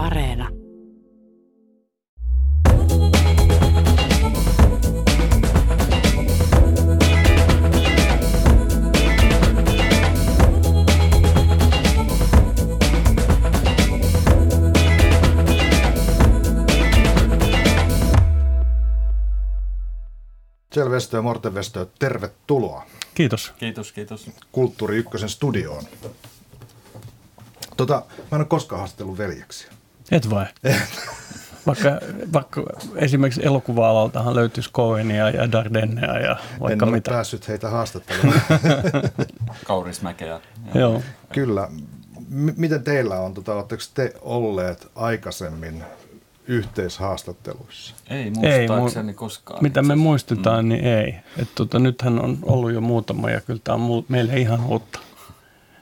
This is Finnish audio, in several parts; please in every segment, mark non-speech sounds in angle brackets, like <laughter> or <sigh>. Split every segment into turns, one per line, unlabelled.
Areena.
Kjell Westö ja Morten Westö, tervetuloa
Kiitos.
Kiitos, kiitos.
Kulttuuri Ykkösen studioon. Tota, mä en ole koskaan haastellut veljeksiä.
Et vai? <laughs> Vaikka, vaikka esimerkiksi elokuva-alaltahan löytyisi Coenia ja Dardennea ja vaikka
en ole
mitä.
päässyt heitä haastattelemaan. <laughs>
Kaurismäkeä.
Joo.
Kyllä. M- miten teillä on? Tota, Oletteko te olleet aikaisemmin yhteishaastatteluissa?
Ei
Ei,
muistaakseni
mu-
koskaan.
Mitä me muistetaan, niin ei. Et tota, nythän on ollut jo muutama ja kyllä tämä on meille ihan uutta.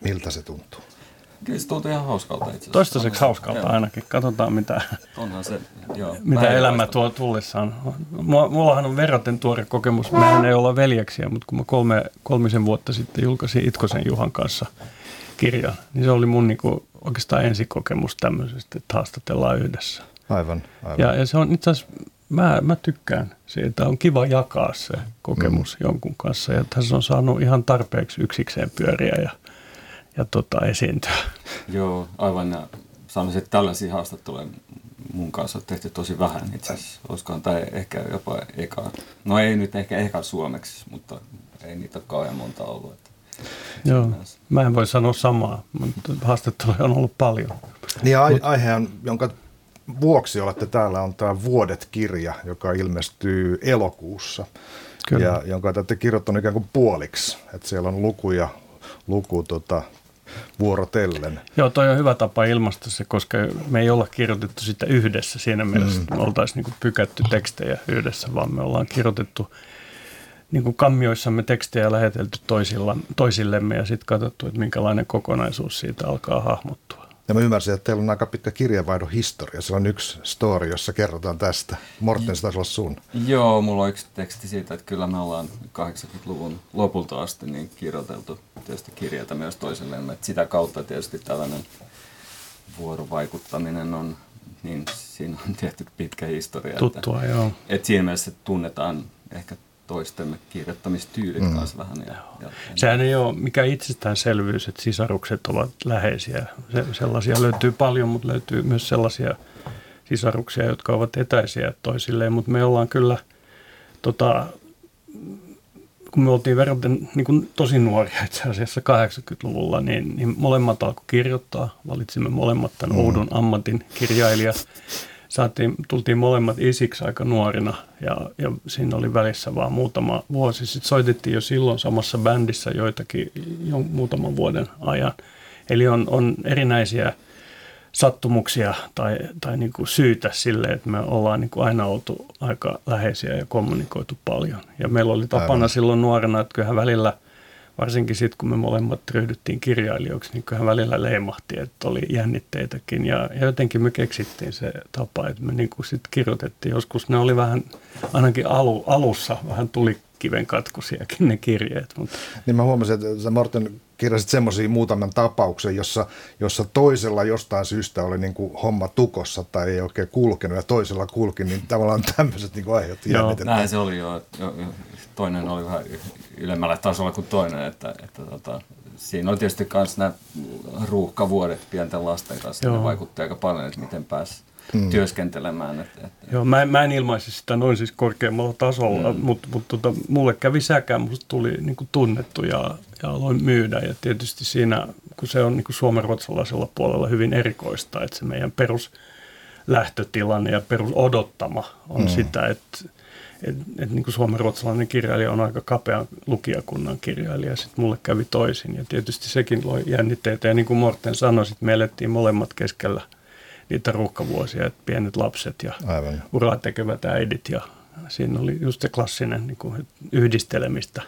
Miltä se tuntuu?
Kyllä se tuntuu ihan hauskalta itse asiassa.
Toistaiseksi hauskalta
Joo.
ainakin. Katsotaan, mitä,
Onhan se, joo.
mitä elämä tuo tullessaan. Mullahan on verraten tuore kokemus. Mehän ei olla veljeksiä, mutta kun mä kolme, kolmisen vuotta sitten julkaisin Itkosen Juhan kanssa kirjan, niin se oli mun niinku oikeastaan ensikokemus tämmöisestä, että haastatellaan yhdessä.
Aivan, aivan.
Ja, ja se on itse asiassa, mä, mä tykkään siitä, on kiva jakaa se kokemus mm. jonkun kanssa. Ja tässä on saanut ihan tarpeeksi yksikseen pyöriä ja, ja tota, esiintyä.
Joo, aivan. Ja sanoisin, että tällaisia haastatteluja mun kanssa on tehty tosi vähän itse asiassa. Olisikohan tämä ehkä jopa eka. No ei nyt ehkä eka suomeksi, mutta ei niitä ole kauhean monta ollut. Että.
Joo, mä en voi sanoa samaa, mutta haastatteluja on ollut paljon.
Niin ai- aihe, on, jonka vuoksi olette täällä, on tämä Vuodet-kirja, joka ilmestyy elokuussa.
Kyllä.
Ja jonka te olette kirjoittanut ikään kuin puoliksi. Että siellä on lukuja, luku tota, vuorotellen.
Joo, toi on hyvä tapa ilmaista se, koska me ei olla kirjoitettu sitä yhdessä siinä mielessä, että me oltaisiin niin pykätty tekstejä yhdessä, vaan me ollaan kirjoitettu niin kuin kammioissamme tekstejä lähetelty toisilla, toisillemme ja sitten katsottu, että minkälainen kokonaisuus siitä alkaa hahmottua.
Ja mä ymmärsin, että teillä on aika pitkä kirjeenvaihdon historia. Siellä on yksi story, jossa kerrotaan tästä. Morten, se taisi olla sun.
Joo, mulla on yksi teksti siitä, että kyllä me ollaan 80-luvun lopulta asti niin kirjoiteltu tietysti kirjeitä myös toisillemme. Että sitä kautta tietysti tällainen vuorovaikuttaminen on, niin siinä on tietty pitkä historia.
Tuttua, joo.
Että, että siinä mielessä tunnetaan ehkä toistemme kirjoittamistyylit mm. kanssa vähän. Ja, ja,
Sehän ei ole mikään itsestäänselvyys, että sisarukset ovat läheisiä. Se, sellaisia löytyy paljon, mutta löytyy myös sellaisia sisaruksia, jotka ovat etäisiä toisilleen. Mutta me ollaan kyllä, tota, kun me oltiin verraten niin kuin tosi nuoria itse asiassa 80-luvulla, niin, niin molemmat alkoi kirjoittaa. Valitsimme molemmat tämän mm. oudon ammatin kirjailija. Saatiin, tultiin molemmat isiksi aika nuorina ja, ja siinä oli välissä vaan muutama vuosi. Sitten soitettiin jo silloin samassa bändissä joitakin jo muutaman vuoden ajan. Eli on, on erinäisiä sattumuksia tai, tai niin kuin syitä sille, että me ollaan niin kuin aina oltu aika läheisiä ja kommunikoitu paljon. Ja meillä oli tapana
Aivan.
silloin nuorena, että kyllähän välillä, varsinkin sitten kun me molemmat ryhdyttiin kirjailijoiksi, niin kyllähän välillä leimahti, että oli jännitteitäkin. Ja, ja jotenkin me keksittiin se tapa, että me niin kuin sit kirjoitettiin. Joskus ne oli vähän, ainakin alu, alussa vähän tuli kiven katkusiakin ne kirjeet. Mutta
Niin mä huomasin, että sä Morten kirjasit semmoisia muutaman tapauksen, jossa, jossa toisella jostain syystä oli niin kuin homma tukossa tai ei oikein kulkenut ja toisella kulki, niin tavallaan tämmöiset niin aiheutti
Joo.
Näin se oli jo, jo, jo. Toinen oli vähän ylemmällä tasolla kuin toinen. Että, että tota, siinä oli tietysti myös nämä ruuhkavuodet pienten lasten kanssa.
Joo.
Ne vaikutti aika paljon, että miten pääsi mm. työskentelemään. Että, että,
Joo, mä, en- mä en ilmaisi sitä noin siis korkeammalla tasolla, mm. mutta mut, tota, mulle kävi säkään, musta tuli niinku tunnettu ja, ja aloin myydä. Ja tietysti siinä, kun se on niinku suomen-ruotsalaisella puolella hyvin erikoista, että se meidän peruslähtötilanne ja perusodottama on mm. sitä, että et, et niin suomen-ruotsalainen kirjailija on aika kapean lukijakunnan kirjailija, sitten mulle kävi toisin. Ja tietysti sekin loi jännitteitä. Ja niin kuin Morten sanoi, sit me elettiin molemmat keskellä niitä ruuhkavuosia, että pienet lapset ja
Aivan.
uraa tekevät äidit ja siinä oli just se klassinen niin kuin, yhdistelemistä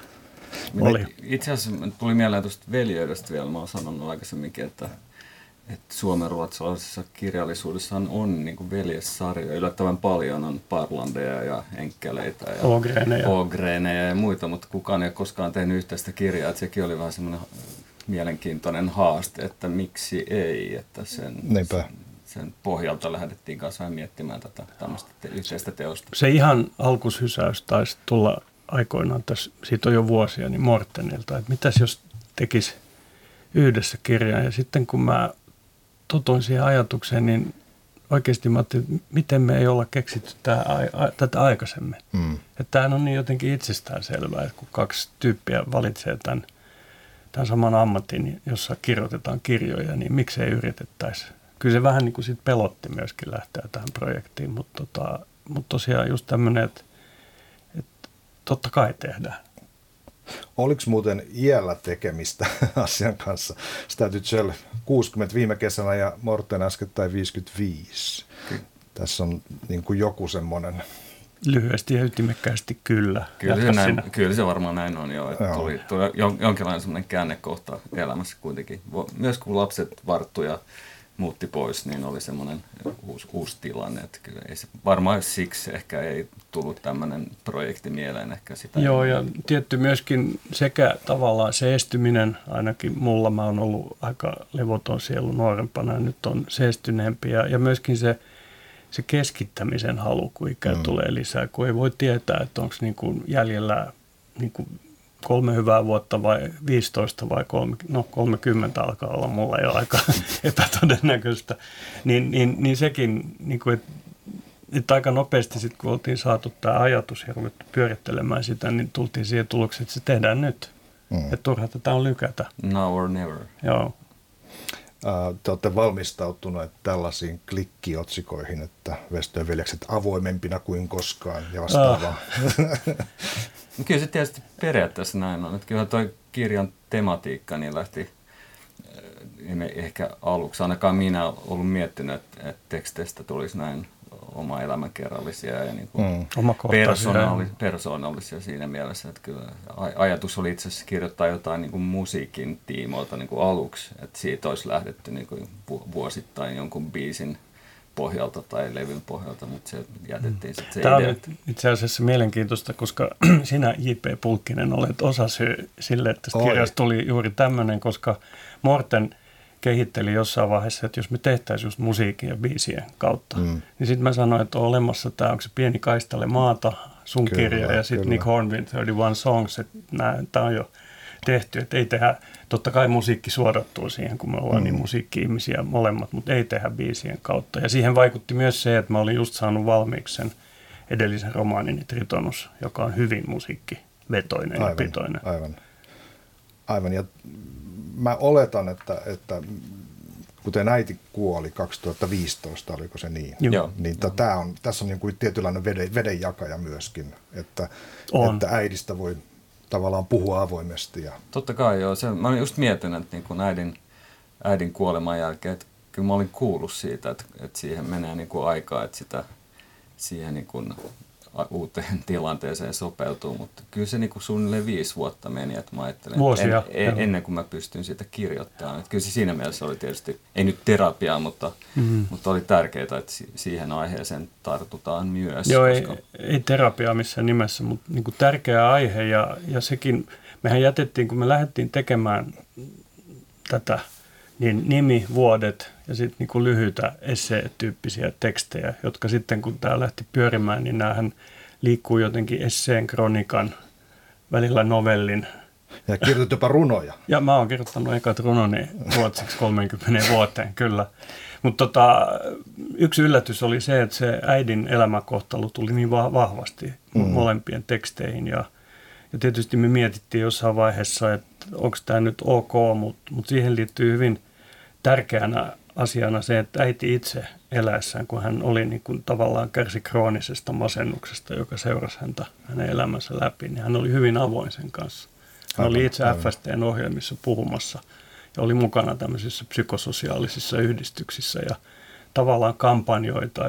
oli.
Itse asiassa tuli mieleen tuosta veljeydestä vielä. Mä oon sanonut aikaisemminkin, että, että suomen-ruotsalaisessa kirjallisuudessa on niin kuin veljessarjoja. Yllättävän paljon on parlandeja ja enkkeleitä ja.
Ågreneja
ja muita, mutta kukaan ei ole koskaan tehnyt yhteistä kirjaa. Että sekin oli vähän semmoinen mielenkiintoinen haaste, että miksi ei. Että sen,
Niinpä.
sen pohjalta lähdettiin kanssa vähän miettimään tätä tämmöistä te- yhteistä teosta.
Se ihan alkushysäys taisi tulla aikoinaan, tässä, siitä on jo vuosia, niin Mortenilta, että mitäs jos tekisi yhdessä kirjan. Ja sitten kun mä totoin siihen ajatukseen, niin oikeasti mä ajattelin, että miten me ei olla keksitty tää, a, a, tätä aikaisemmin.
Mm.
Että tämähän on niin jotenkin itsestään selvää, että kun kaksi tyyppiä valitsee tämän, tämän saman ammatin, jossa kirjoitetaan kirjoja, niin miksei yritettäisi. Kyllä se vähän niin kuin sit pelotti myöskin lähteä tähän projektiin, mutta, tota, mutta tosiaan just tämmöinen, että, että totta kai tehdään.
Oliko muuten iällä tekemistä <laughs> asian kanssa? Statutell 60 viime kesänä ja Morten äskettäin 55. Tässä on niin kuin joku semmoinen
Lyhyesti ja ytimekkäästi kyllä.
Kyllä se, näin, kyllä se varmaan näin on jo, että
Joo.
tuli, tuli jon- jonkinlainen semmoinen käännekohta elämässä kuitenkin. Myös kun lapset varttu ja muutti pois, niin oli semmoinen uusi, uusi tilanne. Että kyllä ei se, varmaan siksi ehkä ei tullut tämmöinen projekti mieleen ehkä sitä.
Joo, ja tietty myöskin sekä tavallaan seestyminen, ainakin mulla mä oon ollut aika levoton sielu nuorempana, ja nyt on seestyneempi, ja, ja myöskin se, se keskittämisen halu, kun ikää mm. tulee lisää, kun ei voi tietää, että onko niin jäljellä niin kuin kolme hyvää vuotta vai 15 vai kolme, no 30 alkaa olla mulla jo aika <laughs> epätodennäköistä, niin, niin, niin sekin, niin kuin, että että aika nopeasti sitten kun oltiin saatu tämä ajatus ja ruvettu pyörittelemään sitä, niin tultiin siihen tulokseen, että se tehdään nyt. Mm. Että turha tätä on lykätä.
Now or never.
Joo.
Te olette valmistautuneet tällaisiin klikkiotsikoihin, että Vestöön veljekset avoimempina kuin koskaan ja vastaavaa. <laughs>
No kyllä se tietysti periaatteessa näin on. Että kyllä toi kirjan tematiikka niin lähti eh, emme ehkä aluksi, ainakaan minä ollut miettinyt, että, että teksteistä tulisi näin oma elämänkerrallisia ja niin kuin
Mm.
Persoonalli, persoonallisia siinä mielessä, että kyllä aj- ajatus oli itse asiassa kirjoittaa jotain niin kuin musiikin tiimoilta niin kuin aluksi, että siitä olisi lähdetty niin kuin vu- vuosittain jonkun biisin pohjalta tai levyn pohjalta, mutta se jätettiin sitten se
Tämä on
idea.
nyt itse asiassa mielenkiintoista, koska <clears throat> sinä J.P. Pulkkinen olet osasyy sille, että kirjasta tuli juuri tämmöinen, koska Morten kehitteli jossain vaiheessa, että jos me tehtäisiin just musiikin ja biisien kautta, mm. Niin sitten mä sanoin, että on olemassa tämä, onko se Pieni kaistale maata, sun
Kyllä,
kirja ja sitten. Nick Hornby 31 Songs, että tämä on jo tehty, että ei tehdä, totta kai musiikki suodattuu siihen, kun me ollaan mm. niin musiikki-ihmisiä molemmat, mutta ei tehdä biisien kautta. Ja siihen vaikutti myös se, että mä olin just saanut valmiiksi sen edellisen romaanini Tritonus, joka on hyvin musiikkivetoinen ja pitoinen.
aivan. Aivan. Ja mä oletan, että, että kuten äiti kuoli 2015, oliko se niin?
Joo.
Joo.
Niin t- tää on, tässä on niin kuin tietynlainen veden, vedenjakaja myöskin, että,
On.
että äidistä voi tavallaan puhua avoimesti. Ja,
Totta kai joo. Se, mä just miettinyt, että niin kun äidin, äidin kuoleman jälkeen, että kyllä mä olin kuullut siitä, että, että siihen menee niin kuin aikaa, että sitä siihen niin kuin uuteen <laughs> tilanteeseen sopeutuu, mutta kyllä se niin kuin suunnilleen viisi vuotta meni, että mä ajattelin,
Vuosia,
en, en, ennen kuin mä pystyn siitä kirjoittamaan. Että kyllä se siinä mielessä oli tietysti, ei nyt terapiaa, mutta, mm. mutta oli tärkeää, että si- siihen aiheeseen tartutaan myös.
Joo,
koska,
ei, ei terapiaa missään nimessä, mutta niin kuin tärkeä aihe ja, ja sekin, mehän jätettiin, kun me lähdettiin tekemään tätä, niin nimi, vuodet ja sitten niin kuin lyhyitä essee-tyyppisiä tekstejä, jotka sitten kun tämä lähti pyörimään, niin näähän liikkuu jotenkin esseen, kronikan, välillä novellin.
ja kirjoitit jopa runoja.
Ja mä oon kirjoittanut ekat runoni ruotsiksi 30 vuoteen, kyllä. Mutta tota, yksi yllätys oli se, että se äidin elämäkohtalo tuli niin va- vahvasti mm. molempien teksteihin. Ja, ja tietysti me mietittiin jossain vaiheessa, että onko tämä nyt ok, mutta mut siihen liittyy hyvin tärkeänä asiana se, että äiti itse eläessään, kun hän oli niin kuin tavallaan kärsi kroonisesta masennuksesta, joka seurasi häntä hänen elämänsä läpi, niin hän oli hyvin avoin sen kanssa. Hän oli itse
aivan.
FSTn ohjelmissa puhumassa ja oli mukana tämmöisissä psykososiaalisissa yhdistyksissä ja tavallaan kampanjoi tai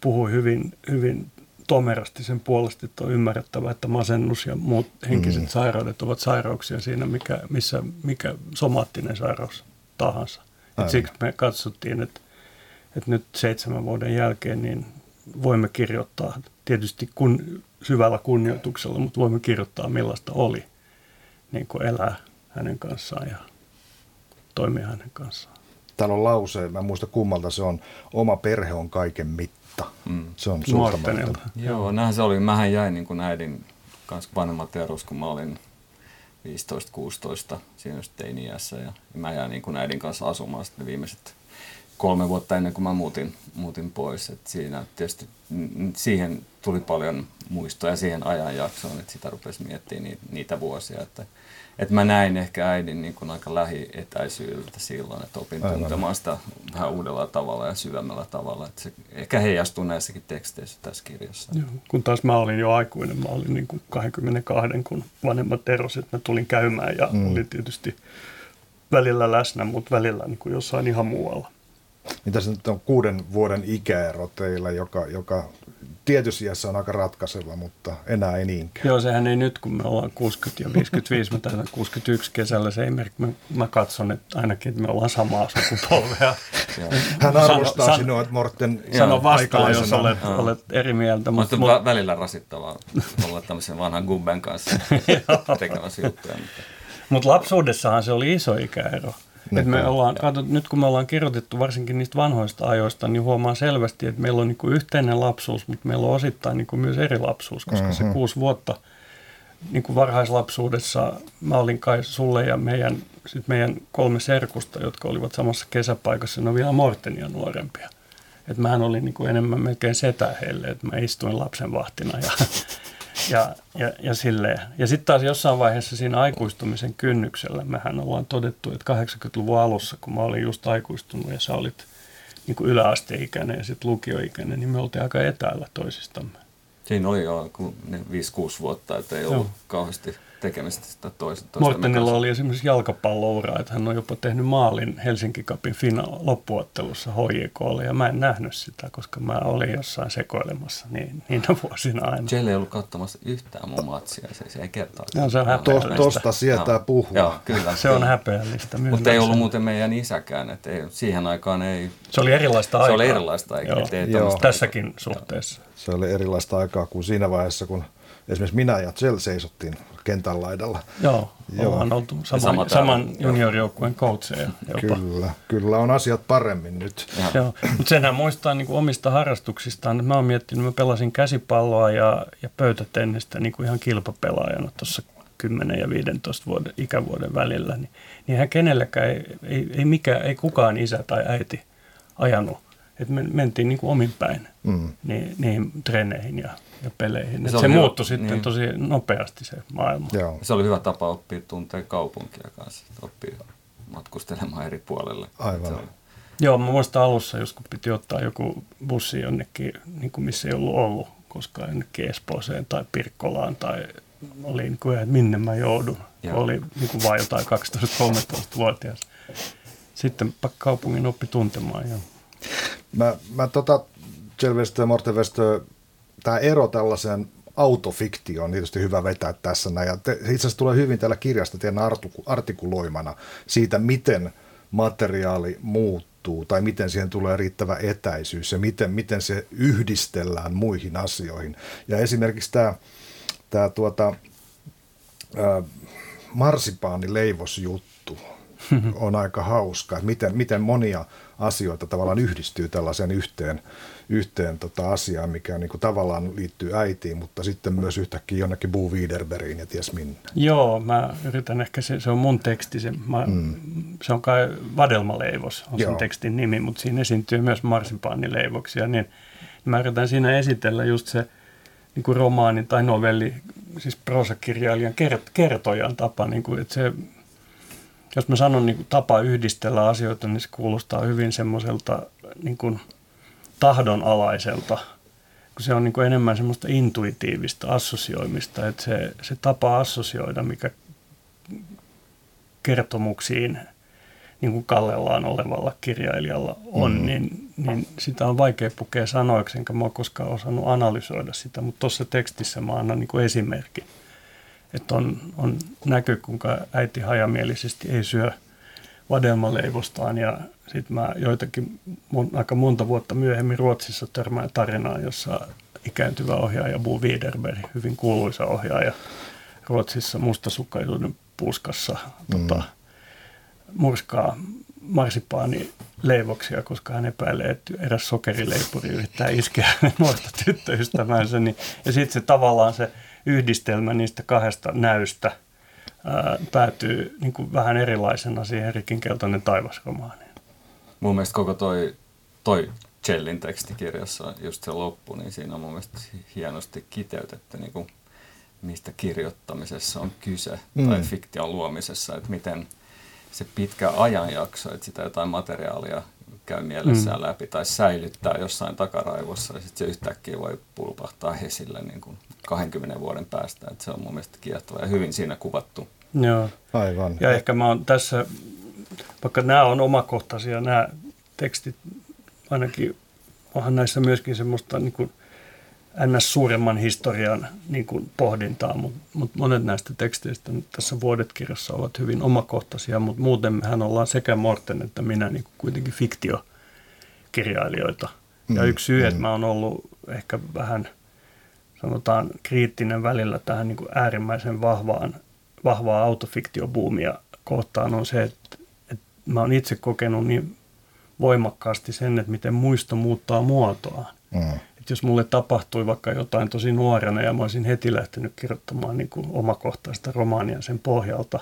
puhui hyvin, hyvin tomerasti sen puolesta, että on ymmärrettävä, että masennus ja muut henkiset mm. sairaudet ovat sairauksia siinä, mikä, missä, mikä somaattinen sairaus tahansa. Et siksi me katsottiin, että, että nyt seitsemän vuoden jälkeen niin voimme kirjoittaa tietysti kun, syvällä kunnioituksella, mutta voimme kirjoittaa millaista oli niin kuin elää hänen kanssaan ja toimia hänen kanssaan.
täällä on lause, mä en muista kummalta se on, oma perhe on kaiken mitta. Mm. Se on
Joo, näin se oli. Mähän jäin niin kuin äidin kanssa vanhemmat erus, kun mä olin 15-16 siinä teini-iässä. Ja, ja mä jäin niin kuin äidin kanssa asumaan sitten viimeiset kolme vuotta ennen kuin mä muutin, muutin pois. Et siinä tietysti siihen tuli paljon muistoja siihen ajanjaksoon, että sitä rupesi miettimään niitä vuosia. Että, että mä näin ehkä äidin niin kuin aika lähietäisyydeltä silloin, että opin Aivan. tuntemaan sitä vähän uudella tavalla ja syvemmällä tavalla. Että se ehkä heijastuu näissäkin teksteissä tässä kirjassa.
Joo, kun taas mä olin jo aikuinen, mä olin niin kuin 22, kun vanhemmat erosit, mä tulin käymään ja mm. oli tietysti välillä läsnä, mutta välillä niin kuin jossain ihan muualla.
Niin tässä nyt on kuuden vuoden ikäero teillä, joka, joka tietyssä iässä on aika ratkaiseva, mutta enää ei niinkään.
Joo, sehän ei nyt, kun me ollaan 60 ja 55, mutta 61 kesällä se ei merkki. Mä, mä katson että ainakin, että me ollaan samaa sukupolvea.
Hän arvostaa sano, sinua, että Morten
Sano vastaan, jos olet, olet eri mieltä.
Mutta, mutta välillä rasittavaa olla tämmöisen vanhan gubben kanssa <laughs> tekemässä juttuja. Mutta
mutta lapsuudessahan se oli iso ikäero. Et me ollaan, katsot, nyt kun me ollaan kirjoitettu varsinkin niistä vanhoista ajoista, niin huomaa selvästi, että meillä on niin yhteinen lapsuus, mutta meillä on osittain niin myös eri lapsuus, koska mm-hmm. se kuusi vuotta niin kuin varhaislapsuudessa mä olin kai sulle ja meidän, sit meidän kolme serkusta, jotka olivat samassa kesäpaikassa, ne on vielä Mortenia nuorempia. Et mähän olin niin kuin enemmän melkein setä heille, että mä istuin lapsen vahtina ja ja, ja, ja, silleen. ja sitten taas jossain vaiheessa siinä aikuistumisen kynnyksellä mehän ollaan todettu, että 80-luvun alussa, kun mä olin just aikuistunut ja sä olit niin kuin yläasteikäinen ja sitten lukioikäinen, niin me oltiin aika etäällä toisistamme.
Siinä oli jo 5-6 vuotta, että ei ollut Joo. kauheasti tekemistä sitä toista.
Mortenilla oli esimerkiksi jalkapalloura, että hän on jopa tehnyt maalin Helsinki Cupin fina- loppuottelussa HJKlle ja mä en nähnyt sitä, koska mä olin jossain sekoilemassa niin, niinä vuosina aina.
Jelle ei ollut katsomassa yhtään mun matsia, se, se ei kertaa.
No, se on häpeällistä.
Tosta sietää puhua. Joo,
kyllä. Se on häpeällistä.
Mutta ei ollut muuten meidän isäkään, että ei, siihen aikaan ei...
Se oli erilaista aikaa.
Se oli erilaista aikaa. Joo.
Joo. Tässäkin suhteessa.
Se oli erilaista aikaa kuin siinä vaiheessa, kun esimerkiksi minä ja Jell seisottiin kentän laidalla.
Joo, Joo. ollaan oltu saman, saman juniorijoukkueen coacheja jopa.
Kyllä, kyllä on asiat paremmin nyt.
Joo, mutta senhän muistaa niin kuin omista harrastuksistaan. Mä oon miettinyt, mä pelasin käsipalloa ja, ja pöytätennistä niin kuin ihan kilpapelaajana tuossa 10 ja 15 vuoden, ikävuoden välillä. Niin, niin hän kenellekään ei, ei, ei, mikään, ei kukaan isä tai äiti ajanut. Että me mentiin niin kuin omin päin mm. niin, niihin treeneihin ja ja peleihin. Se, se muuttui hyvä, sitten niin. tosi nopeasti se maailma.
Joo. Se oli hyvä tapa oppia tuntea kaupunkia kanssa, oppia matkustelemaan eri puolelle.
Aivan.
oli...
Joo, mä muistan alussa, jos kun piti ottaa joku bussi jonnekin, niin kuin missä ei ollut ollut koskaan jonnekin Espooseen tai Pirkkolaan tai oli niin kuin, että minne mä joudun. Joo. Oli niin kuin vain jotain 12-13-vuotias. Sitten kaupungin oppi tuntemaan. Jo.
Mä, mä tota, Jelvestö ja Mortevestö tämä ero tällaiseen autofiktioon on tietysti hyvä vetää tässä. Näin. Ja te, itse asiassa tulee hyvin täällä kirjasta teidän artikuloimana siitä, miten materiaali muuttuu tai miten siihen tulee riittävä etäisyys ja miten, miten se yhdistellään muihin asioihin. Ja esimerkiksi tämä, tämä tuota, ää, marsipaanileivosjuttu <laughs> on aika hauska, että miten, miten monia asioita tavallaan yhdistyy tällaiseen yhteen yhteen tota asiaan, mikä niin kuin tavallaan liittyy äitiin, mutta sitten myös yhtäkkiä jonnekin Boo Wiederberiin ja ties minne.
Joo, mä yritän ehkä, se, se on mun teksti, se, mä, mm. se on kai Vadelmaleivos on Joo. sen tekstin nimi, mutta siinä esiintyy myös marsipaanileivoksia, niin mä yritän siinä esitellä just se niin kuin romaani tai novelli, siis prosakirjailijan kert, kertojan tapa, niin kuin, että se jos mä sanon niin kuin tapa yhdistellä asioita, niin se kuulostaa hyvin semmoiselta niin kuin tahdonalaiselta, kun se on niin kuin enemmän semmoista intuitiivista assosioimista, että se, se tapa assosioida, mikä kertomuksiin niin kuin kallellaan olevalla kirjailijalla on, mm. niin, niin sitä on vaikea pukea sanoiksi, enkä mä ole koskaan osannut analysoida sitä, mutta tuossa tekstissä mä annan niin kuin esimerkki, että on, on näky, kuinka äiti hajamielisesti ei syö – vadelmaleivostaan ja sitten mä joitakin mun, aika monta vuotta myöhemmin Ruotsissa törmään tarinaan, jossa ikääntyvä ohjaaja Bo Widerberg, hyvin kuuluisa ohjaaja Ruotsissa mustasukkaisuuden puskassa mm. tota, murskaa marsipaani leivoksia, koska hän epäilee, että eräs sokerileipuri yrittää iskeä <laughs> nuorta tyttöystävänsä. Niin, ja sitten se tavallaan se yhdistelmä niistä kahdesta näystä ää, päätyy niin kuin vähän erilaisena siihen Rikin keltainen taivasromaaniin.
Mun mielestä koko toi, toi Chellin tekstikirjassa, just se loppu, niin siinä on mun mielestä hienosti kiteytetty, niin kuin, mistä kirjoittamisessa on kyse, mm. tai fiktion luomisessa, että miten se pitkä ajanjakso, että sitä jotain materiaalia käy mielessään mm. läpi tai säilyttää jossain takaraivossa ja sitten se yhtäkkiä voi pulpahtaa esille niin kuin 20 vuoden päästä. Että se on mun mielestä kiehtova ja hyvin siinä kuvattu.
Joo.
Aivan.
Ja ehkä mä oon tässä, vaikka nämä on omakohtaisia nämä tekstit, ainakin onhan näissä myöskin semmoista niin kuin ns. suuremman historian niin kuin pohdintaa, mutta mut monet näistä teksteistä nyt tässä vuodetkirjassa ovat hyvin omakohtaisia, mutta muuten mehän ollaan sekä Morten että minä niin kuin kuitenkin fiktiokirjailijoita. Ja mm, yksi syy, mm. että mä oon ollut ehkä vähän, sanotaan, kriittinen välillä tähän niin kuin äärimmäisen vahvaan, vahvaa autofiktiobuumia kohtaan on se, että, että mä oon itse kokenut niin voimakkaasti sen, että miten muisto muuttaa muotoaan. Mm. Että jos mulle tapahtui vaikka jotain tosi nuorena ja mä olisin heti lähtenyt kirjoittamaan niin kuin omakohtaista romaania sen pohjalta,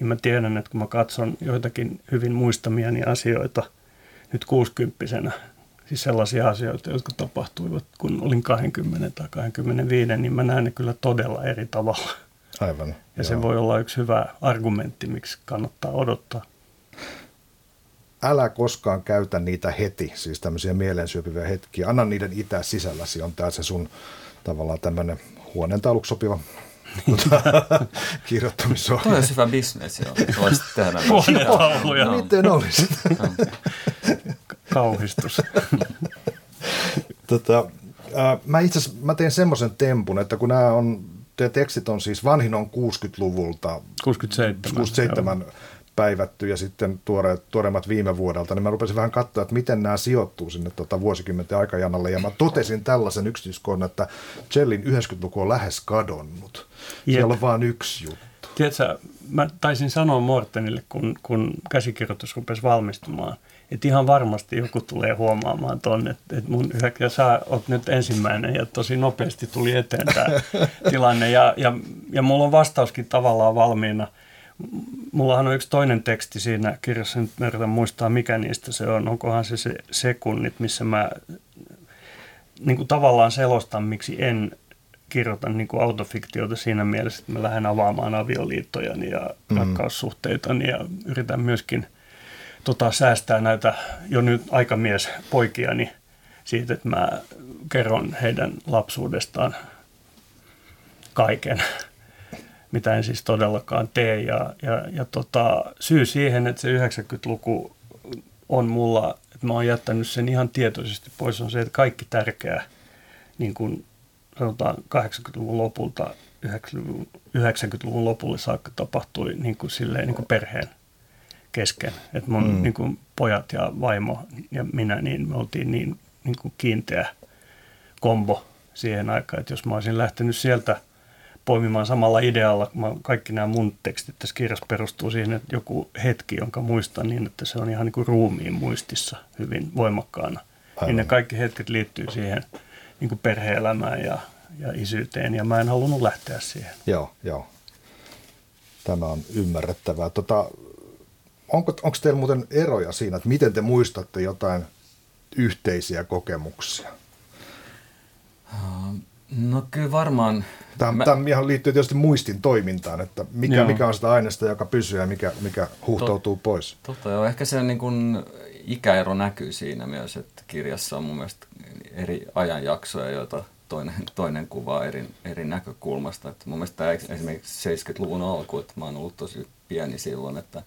niin mä tiedän, että kun mä katson joitakin hyvin muistamiani asioita nyt kuusikymppisenä, siis sellaisia asioita, jotka tapahtuivat, kun olin 20 tai 25, niin mä näen ne kyllä todella eri tavalla.
Aivan.
Ja
joo.
se voi olla yksi hyvä argumentti, miksi kannattaa odottaa
älä koskaan käytä niitä heti, siis tämmöisiä mielensyöpiviä hetkiä. Anna niiden itää sisälläsi, on tämä se sun tavallaan tämmöinen huoneentauluksi sopiva tuota, <laughs> kirjoittamisohje.
Toi olisi hyvä bisnes, joo. <laughs> Voisit tehdä.
Huoneentauluja.
Miten olisi? <laughs>
Kauhistus.
tota, äh, mä itse mä teen semmoisen tempun, että kun nämä on, te tekstit on siis, vanhin on 60-luvulta.
67.
67 joo päivätty ja sitten tuore, tuoreimmat viime vuodelta, niin mä rupesin vähän katsoa, että miten nämä sijoittuu sinne tota vuosikymmenten aikajanalle. Ja mä totesin tällaisen yksityiskohdan, että Jellin 90-luku on lähes kadonnut. Jep. Siellä on vain yksi juttu.
Tiedätkö, mä taisin sanoa Mortenille, kun, kun käsikirjoitus rupesi valmistumaan, että ihan varmasti joku tulee huomaamaan tuonne, että, että mun ja sä oot nyt ensimmäinen ja tosi nopeasti tuli eteen tämä <laughs> tilanne ja, ja, ja mulla on vastauskin tavallaan valmiina – Mullahan on yksi toinen teksti siinä kirjassa, nyt mä yritän muistaa mikä niistä se on. Onkohan se se sekunnit, missä mä niin kuin tavallaan selostan, miksi en kirjoita niin kuin autofiktiota siinä mielessä, että mä lähden avaamaan avioliittojani ja mm. rakkaussuhteitani ja yritän myöskin tota, säästää näitä jo nyt aikamies poikiani siitä, että mä kerron heidän lapsuudestaan kaiken mitä en siis todellakaan tee. Ja, ja, ja tota, syy siihen, että se 90-luku on mulla, että mä oon jättänyt sen ihan tietoisesti pois, on se, että kaikki tärkeä, niin kuin sanotaan 80-luvun lopulta 90-luvun lopulle saakka tapahtui niin kuin silleen, niin kuin perheen kesken. Että mun mm. niin kuin pojat ja vaimo ja minä, niin me oltiin niin, niin kuin kiinteä kombo siihen aikaan, että jos mä olisin lähtenyt sieltä – poimimaan samalla idealla. Mä, kaikki nämä mun tekstit tässä kirjassa perustuu siihen, että joku hetki, jonka muistan niin, että se on ihan niin kuin ruumiin muistissa hyvin voimakkaana. Aivan. Niin ne kaikki hetket liittyy siihen niin kuin perhe-elämään ja, ja isyyteen, ja mä en halunnut lähteä siihen.
Joo, joo. Tämä on ymmärrettävää. Tota, onko, onko teillä muuten eroja siinä, että miten te muistatte jotain yhteisiä kokemuksia?
No kyllä varmaan
Tämä, Mä... tämä ihan liittyy tietysti muistin toimintaan, että mikä, mikä on sitä aineesta, joka pysyy ja mikä, mikä huhtoutuu Tot, pois.
Totta joo, ehkä se niin kuin ikäero näkyy siinä myös, että kirjassa on mun mielestä eri ajanjaksoja, joita toinen, toinen kuvaa eri, eri näkökulmasta. Että mun mielestä tämä esimerkiksi 70-luvun alku, että mä oon ollut tosi pieni silloin, että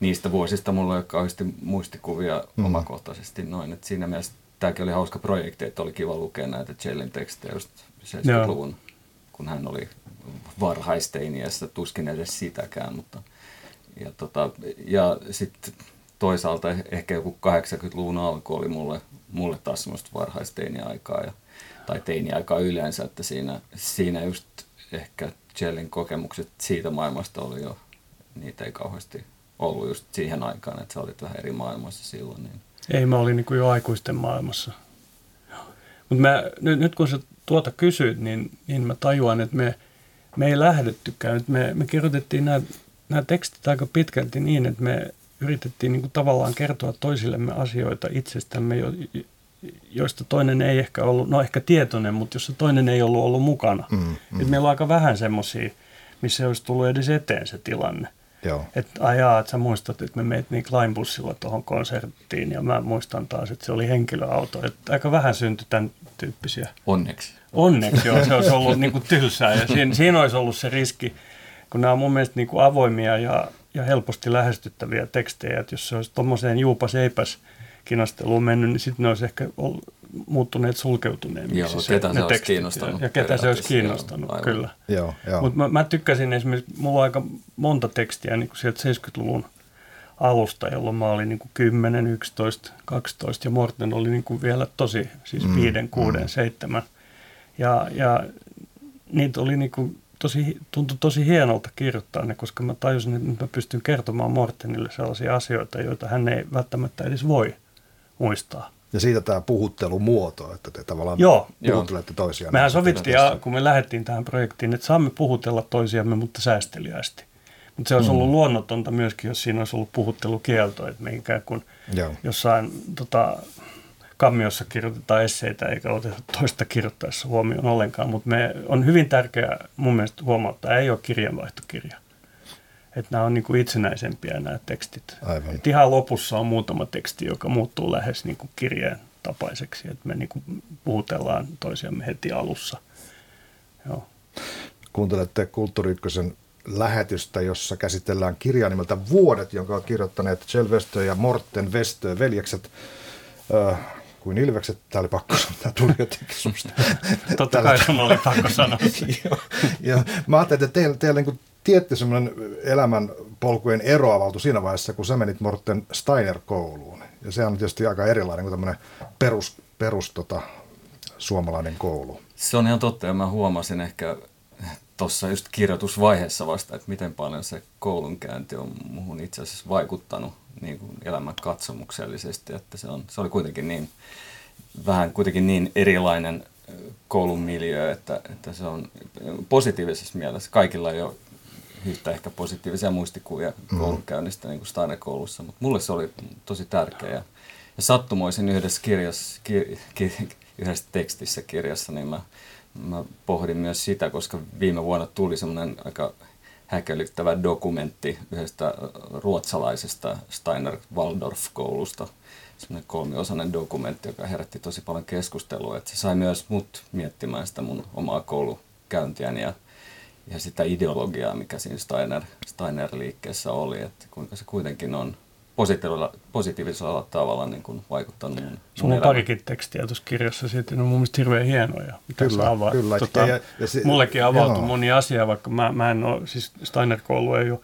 niistä vuosista mulla ei ole kauheasti muistikuvia mm. omakohtaisesti noin. Että siinä mielessä tämäkin oli hauska projekti, että oli kiva lukea näitä Jellin tekstejä just 70-luvun Joo kun hän oli varhaisteiniässä, tuskin edes sitäkään, mutta ja, tota, ja sitten toisaalta ehkä joku 80-luvun alku oli mulle, mulle taas semmoista varhaisteiniaikaa ja, tai teiniaikaa yleensä, että siinä, siinä just ehkä Jellin kokemukset siitä maailmasta oli jo, niitä ei kauheasti ollut just siihen aikaan, että sä olit vähän eri maailmassa silloin. Niin.
Ei, mä olin niin kuin jo aikuisten maailmassa. Mutta nyt, nyt kun sä tuota kysyit, niin, niin mä tajuan, että me, me ei lähdettykään. Me, me kirjoitettiin nämä, nämä tekstit aika pitkälti niin, että me yritettiin niin kuin tavallaan kertoa toisillemme asioita itsestämme, jo, joista toinen ei ehkä ollut, no ehkä tietoinen, mutta jossa toinen ei ollut ollut mukana. Mm, mm. meillä on aika vähän semmoisia, missä olisi tullut edes eteen se tilanne. Joo. Että ajaa, että sä muistat, että me meit niin Kleinbussilla tuohon konserttiin ja mä muistan taas, että se oli henkilöauto. Että aika vähän syntyi tämän tyyppisiä.
Onneksi.
Onneksi, joo. Se olisi ollut <laughs> niin kuin tylsää ja siinä, siinä olisi ollut se riski, kun nämä on mun mielestä niin kuin avoimia ja, ja helposti lähestyttäviä tekstejä, että jos se olisi tuommoiseen juupas eipäs kinasteluun mennyt, niin sitten ne olisi ehkä ollut, muuttuneet sulkeutuneemmiksi.
Joo, se, ketä se olisi kiinnostanut.
Ja, ja ketä se olisi kiinnostanut, joo, kyllä.
Joo, joo.
Mutta mä, mä tykkäsin esimerkiksi, mulla on aika monta tekstiä niin kuin sieltä 70-luvun alusta, jolloin mä olin niin kuin 10, 11, 12 ja Morten oli niin kuin vielä tosi, siis mm, 5, 6, mm. 7. Ja, ja niitä oli niin kuin tosi, tuntui tosi hienolta kirjoittaa ne, koska mä tajusin, että mä pystyn kertomaan Mortenille sellaisia asioita, joita hän ei välttämättä edes voi muistaa.
Ja siitä tämä puhuttelumuoto, että te tavallaan Joo, puhuttelette toisiaan.
Mehän sovittiin, ja, kun me lähdettiin tähän projektiin, että saamme puhutella toisiamme, mutta säästeliästi. Mutta se olisi mm. ollut luonnotonta myöskin, jos siinä olisi ollut puhuttelukielto, että me ikään kuin Joo. jossain tota, kammiossa kirjoitetaan esseitä eikä oteta toista kirjoittaessa huomioon ollenkaan, mutta me on hyvin tärkeää mun mielestä huomauttaa, ei ole kirjanvaihtokirja. Että nämä on niin kuin itsenäisempiä nämä tekstit. Aivan. Et ihan lopussa on muutama teksti, joka muuttuu lähes niin kuin kirjeen tapaiseksi, että me niin kuin puhutellaan toisiamme heti alussa. Joo.
Kuuntelette Kulttuuri lähetystä, jossa käsitellään kirjaa nimeltä Vuodet, jonka ovat kirjoittaneet Kjell Westö ja Morten Westö, veljekset. Äh, kuin ilvekset. Tämä oli pakko sanoa, tämä tuli jotenkin susta.
Totta kai sun oli pakko sanoa. <laughs>
ja, mä ajattelin, että teillä, teillä niin tietty semmoinen elämän polkujen ero avautui siinä vaiheessa, kun sä menit Morten Steiner-kouluun. Ja se on tietysti aika erilainen kuin tämmöinen perus, perus tota, suomalainen koulu.
Se on ihan totta ja mä huomasin ehkä tuossa just kirjoitusvaiheessa vasta, että miten paljon se koulunkäynti on muuhun itse asiassa vaikuttanut niin kuin elämän katsomuksellisesti, että se, on, se oli kuitenkin niin, vähän kuitenkin niin erilainen koulun miljö, että, että se on positiivisessa mielessä. Kaikilla ei ole yhtä ehkä positiivisia muistikuvia mm. koulunkäynnistä niin kuin Steiner-koulussa, mutta mulle se oli tosi tärkeä. Ja, sattumoisin yhdessä, kirjassa, ki, ki, yhdessä tekstissä kirjassa, niin mä, mä pohdin myös sitä, koska viime vuonna tuli semmoinen aika häkellyttävä dokumentti yhdestä ruotsalaisesta Steiner Waldorf-koulusta, semmoinen kolmiosainen dokumentti, joka herätti tosi paljon keskustelua. Että se sai myös mut miettimään sitä mun omaa koulukäyntiäni ja ja sitä ideologiaa, mikä siinä Steiner, Steiner-liikkeessä oli, että kuinka se kuitenkin on positiivisella, positiivisella tavalla niin kuin vaikuttanut mun,
Sulla on parikin tekstiä tuossa kirjassa, siitä ne on mun mielestä hirveän hienoja.
Mitä kyllä, avaa. kyllä.
Tota, ja, ja se, mullekin avautui joo. moni asia, vaikka mä, mä en ole, siis Steiner-koulu ei ole,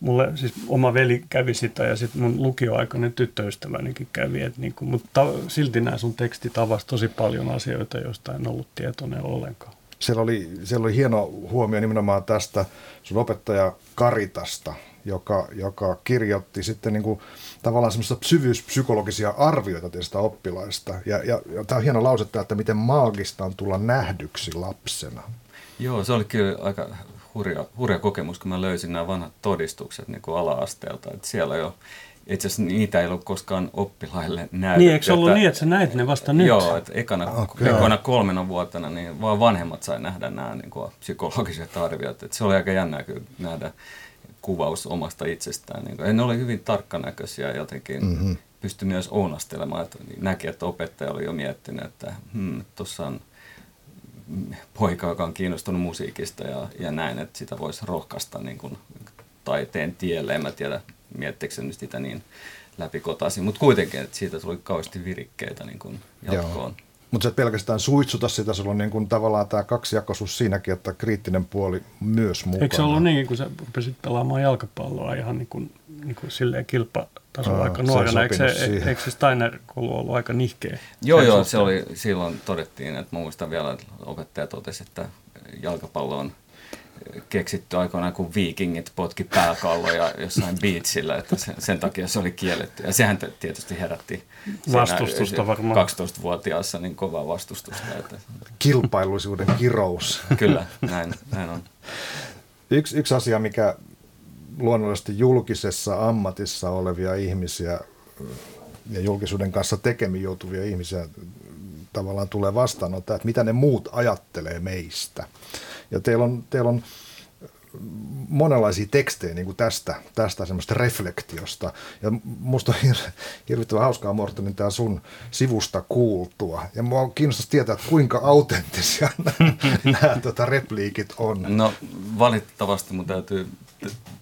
mulle siis oma veli kävi sitä ja sitten mun lukioaikainen tyttöystävänikin kävi, et niin kuin, mutta silti nämä sun tekstit avasi tosi paljon asioita, joista en ollut tietoinen ollenkaan
siellä oli, siellä oli hieno huomio nimenomaan tästä sun opettaja Karitasta, joka, joka kirjoitti sitten niin kuin, tavallaan semmoista syvyyspsykologisia arvioita tästä oppilaista. Ja, ja, ja tämä on hieno lause, että miten maagista on tulla nähdyksi lapsena.
Joo, se oli kyllä aika hurja, hurja kokemus, kun mä löysin nämä vanhat todistukset niin kuin ala-asteelta. Että siellä jo itse asiassa niitä ei ollut koskaan oppilaille näytetty.
Niin, eikö se ollut niin, että sä näit ne vasta nyt?
Joo, että ekana, okay. ekana kolmena vuotena niin vaan vanhemmat sai nähdä nämä niin kuin, psykologiset arviot. Että se oli aika jännää kyllä nähdä kuvaus omasta itsestään. Niin kuin, ne oli hyvin tarkkanäköisiä jotenkin. Mm-hmm. Pystyi myös ounastelemaan, että näki, että opettaja oli jo miettinyt, että hmm, tuossa on poika, joka on kiinnostunut musiikista ja, ja näin, että sitä voisi rohkaista niin kuin, taiteen tielle. En mä tiedä, miettikö nyt sitä niin läpikotaisin, mutta kuitenkin, että siitä tuli kauheasti virikkeitä niin kuin jatkoon.
Mutta se pelkästään suitsuta sitä, sulla on niin kuin tavallaan tämä kaksijakoisuus siinäkin, että kriittinen puoli myös mukana.
Eikö se ollut niin, kun sä rupesit pelaamaan jalkapalloa ihan niin kuin, niin kuin silleen kilpatasolla aika nuorena, eikö se, eikö se Steiner-koulu ollut aika nihkeä?
Joo, joo, se oli, silloin todettiin, että mä muistan vielä, että opettaja totesi, että jalkapallo on keksitty aikoinaan, kun viikingit potki pääkalloja jossain beachillä, että sen, sen takia se oli kielletty. Ja sehän tietysti herätti
vastustusta varmaan.
12-vuotiaassa niin kovaa vastustusta. Että...
Kilpailuisuuden kirous.
Kyllä, näin, näin on.
Yksi, yksi asia, mikä luonnollisesti julkisessa ammatissa olevia ihmisiä ja julkisuuden kanssa tekemiin joutuvia ihmisiä tavallaan tulee vastaan, on tämä, että mitä ne muut ajattelee meistä. Ja teillä on, teillä on monenlaisia tekstejä niin kuin tästä, tästä semmoista reflektiosta. Ja musta on hir- hirvittävän hauskaa, Mortonin, tämä sun sivusta kuultua. Ja mua kiinnostaisi tietää, että kuinka autenttisia <laughs> nämä tuota, repliikit on.
No valitettavasti mun täytyy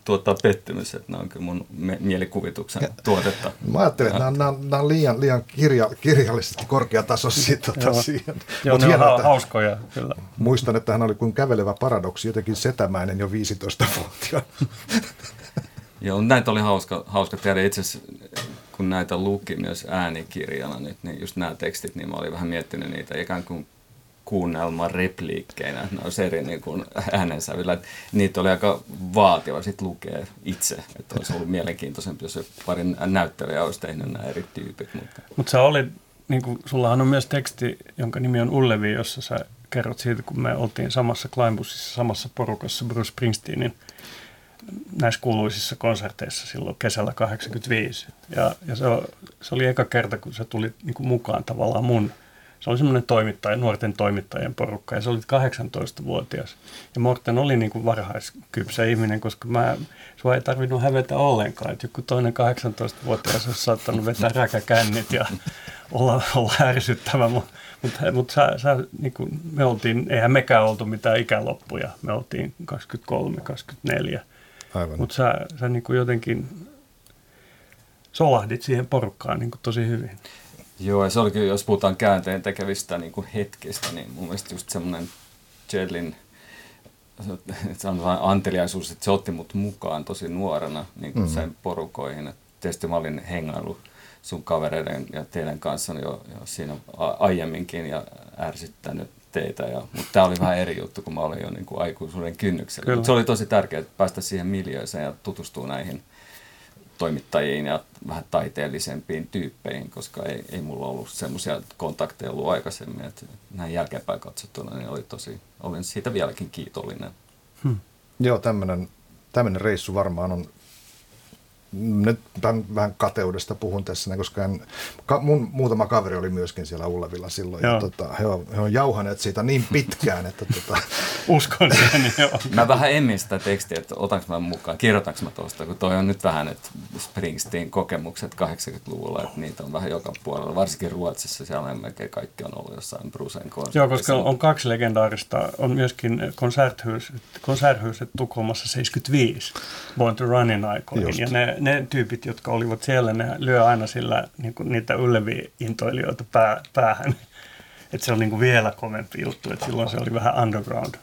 tuottaa pettymys, että nämä on kyllä mun mielikuvituksen ja, tuotetta.
Mä ajattelen, että nämä, nämä, nämä on liian, liian kirja, kirjallisesti korkeatasoisia <laughs> tuota, siihen.
Joo, ne hienoa, on hauskoja, kyllä.
Muistan, että hän oli kuin kävelevä paradoksi, jotenkin setämäinen jo 15-vuotiaana. <laughs>
Joo, näitä oli hauska, hauska tehdä. Itse asiassa kun näitä luki myös äänikirjana nyt, niin just nämä tekstit, niin mä olin vähän miettinyt niitä ikään kuin kuunnelma repliikkeinä, ne olisi eri niin kuin äänensävyllä. Että niitä oli aika vaativa sit lukea itse, että olisi ollut mielenkiintoisempi, jos pari näyttelijä olisi tehnyt nämä eri tyypit. Mutta
Mut sä olit, niin kuin, sullahan on myös teksti, jonka nimi on Ullevi, jossa sä kerrot siitä, kun me oltiin samassa Kleinbussissa, samassa porukassa Bruce Springsteenin näissä kuuluisissa konserteissa silloin kesällä 85. Ja, ja se, se oli eka kerta, kun se tuli niin kuin mukaan tavallaan mun – se oli semmoinen toimittaja, nuorten toimittajien porukka ja se oli 18-vuotias. Ja Morten oli niin kuin varhaiskypsä ihminen, koska mä, sua ei tarvinnut hävetä ollenkaan. Että joku toinen 18-vuotias olisi saattanut vetää räkäkännit ja olla, olla ärsyttävä, mutta mut, mut sä, sä, niin kuin, me oltiin, eihän mekään oltu mitään ikäloppuja. Me oltiin 23, 24. Mutta sä, sä niin kuin jotenkin solahdit siihen porukkaan niin kuin tosi hyvin.
Joo, ja se oli kyllä, jos puhutaan käänteen tekevistä niin kuin hetkistä, niin mun mielestä just semmoinen Jellin vain anteliaisuus, että se otti mut mukaan tosi nuorena niin kuin mm-hmm. sen porukoihin. Et tietysti mä olin hengailu sun kavereiden ja teidän kanssa jo, jo siinä aiemminkin ja ärsyttänyt teitä. Ja, mutta tämä oli vähän eri juttu, kun mä olin jo niin kuin aikuisuuden kynnyksellä. Mutta se oli tosi tärkeää päästä siihen miljööseen ja tutustua näihin – toimittajiin ja vähän taiteellisempiin tyyppeihin, koska ei, ei mulla ollut semmoisia kontakteja ollut aikaisemmin. Että näin jälkeenpäin katsottuna niin oli tosi, olen siitä vieläkin kiitollinen.
Hmm. Joo, tämmöinen reissu varmaan on nyt tämän vähän kateudesta puhun tässä, koska en, ka, mun muutama kaveri oli myöskin siellä Ullevilla silloin. Ja, tota, he, on, he on jauhaneet siitä niin pitkään, että... Tota... <laughs>
Uskon sen, joo.
Mä vähän emmin sitä tekstiä, että otanko mä mukaan, kirjoitanko mä tuosta, kun toi on nyt vähän, että Springsteen kokemukset 80-luvulla, että niitä on vähän joka puolella, varsinkin Ruotsissa, siellä on melkein kaikki on ollut jossain Brusen
Joo, koska on kaksi legendaarista, on myöskin konserthuset Tukholmassa 75, Born to Runin aikoihin, Just. ja ne, ne tyypit, jotka olivat siellä, ne lyö aina sillä niin kuin niitä ylleviä intoilijoita pää, päähän. Että se on niin kuin vielä kovempi juttu, että silloin se oli vähän underground.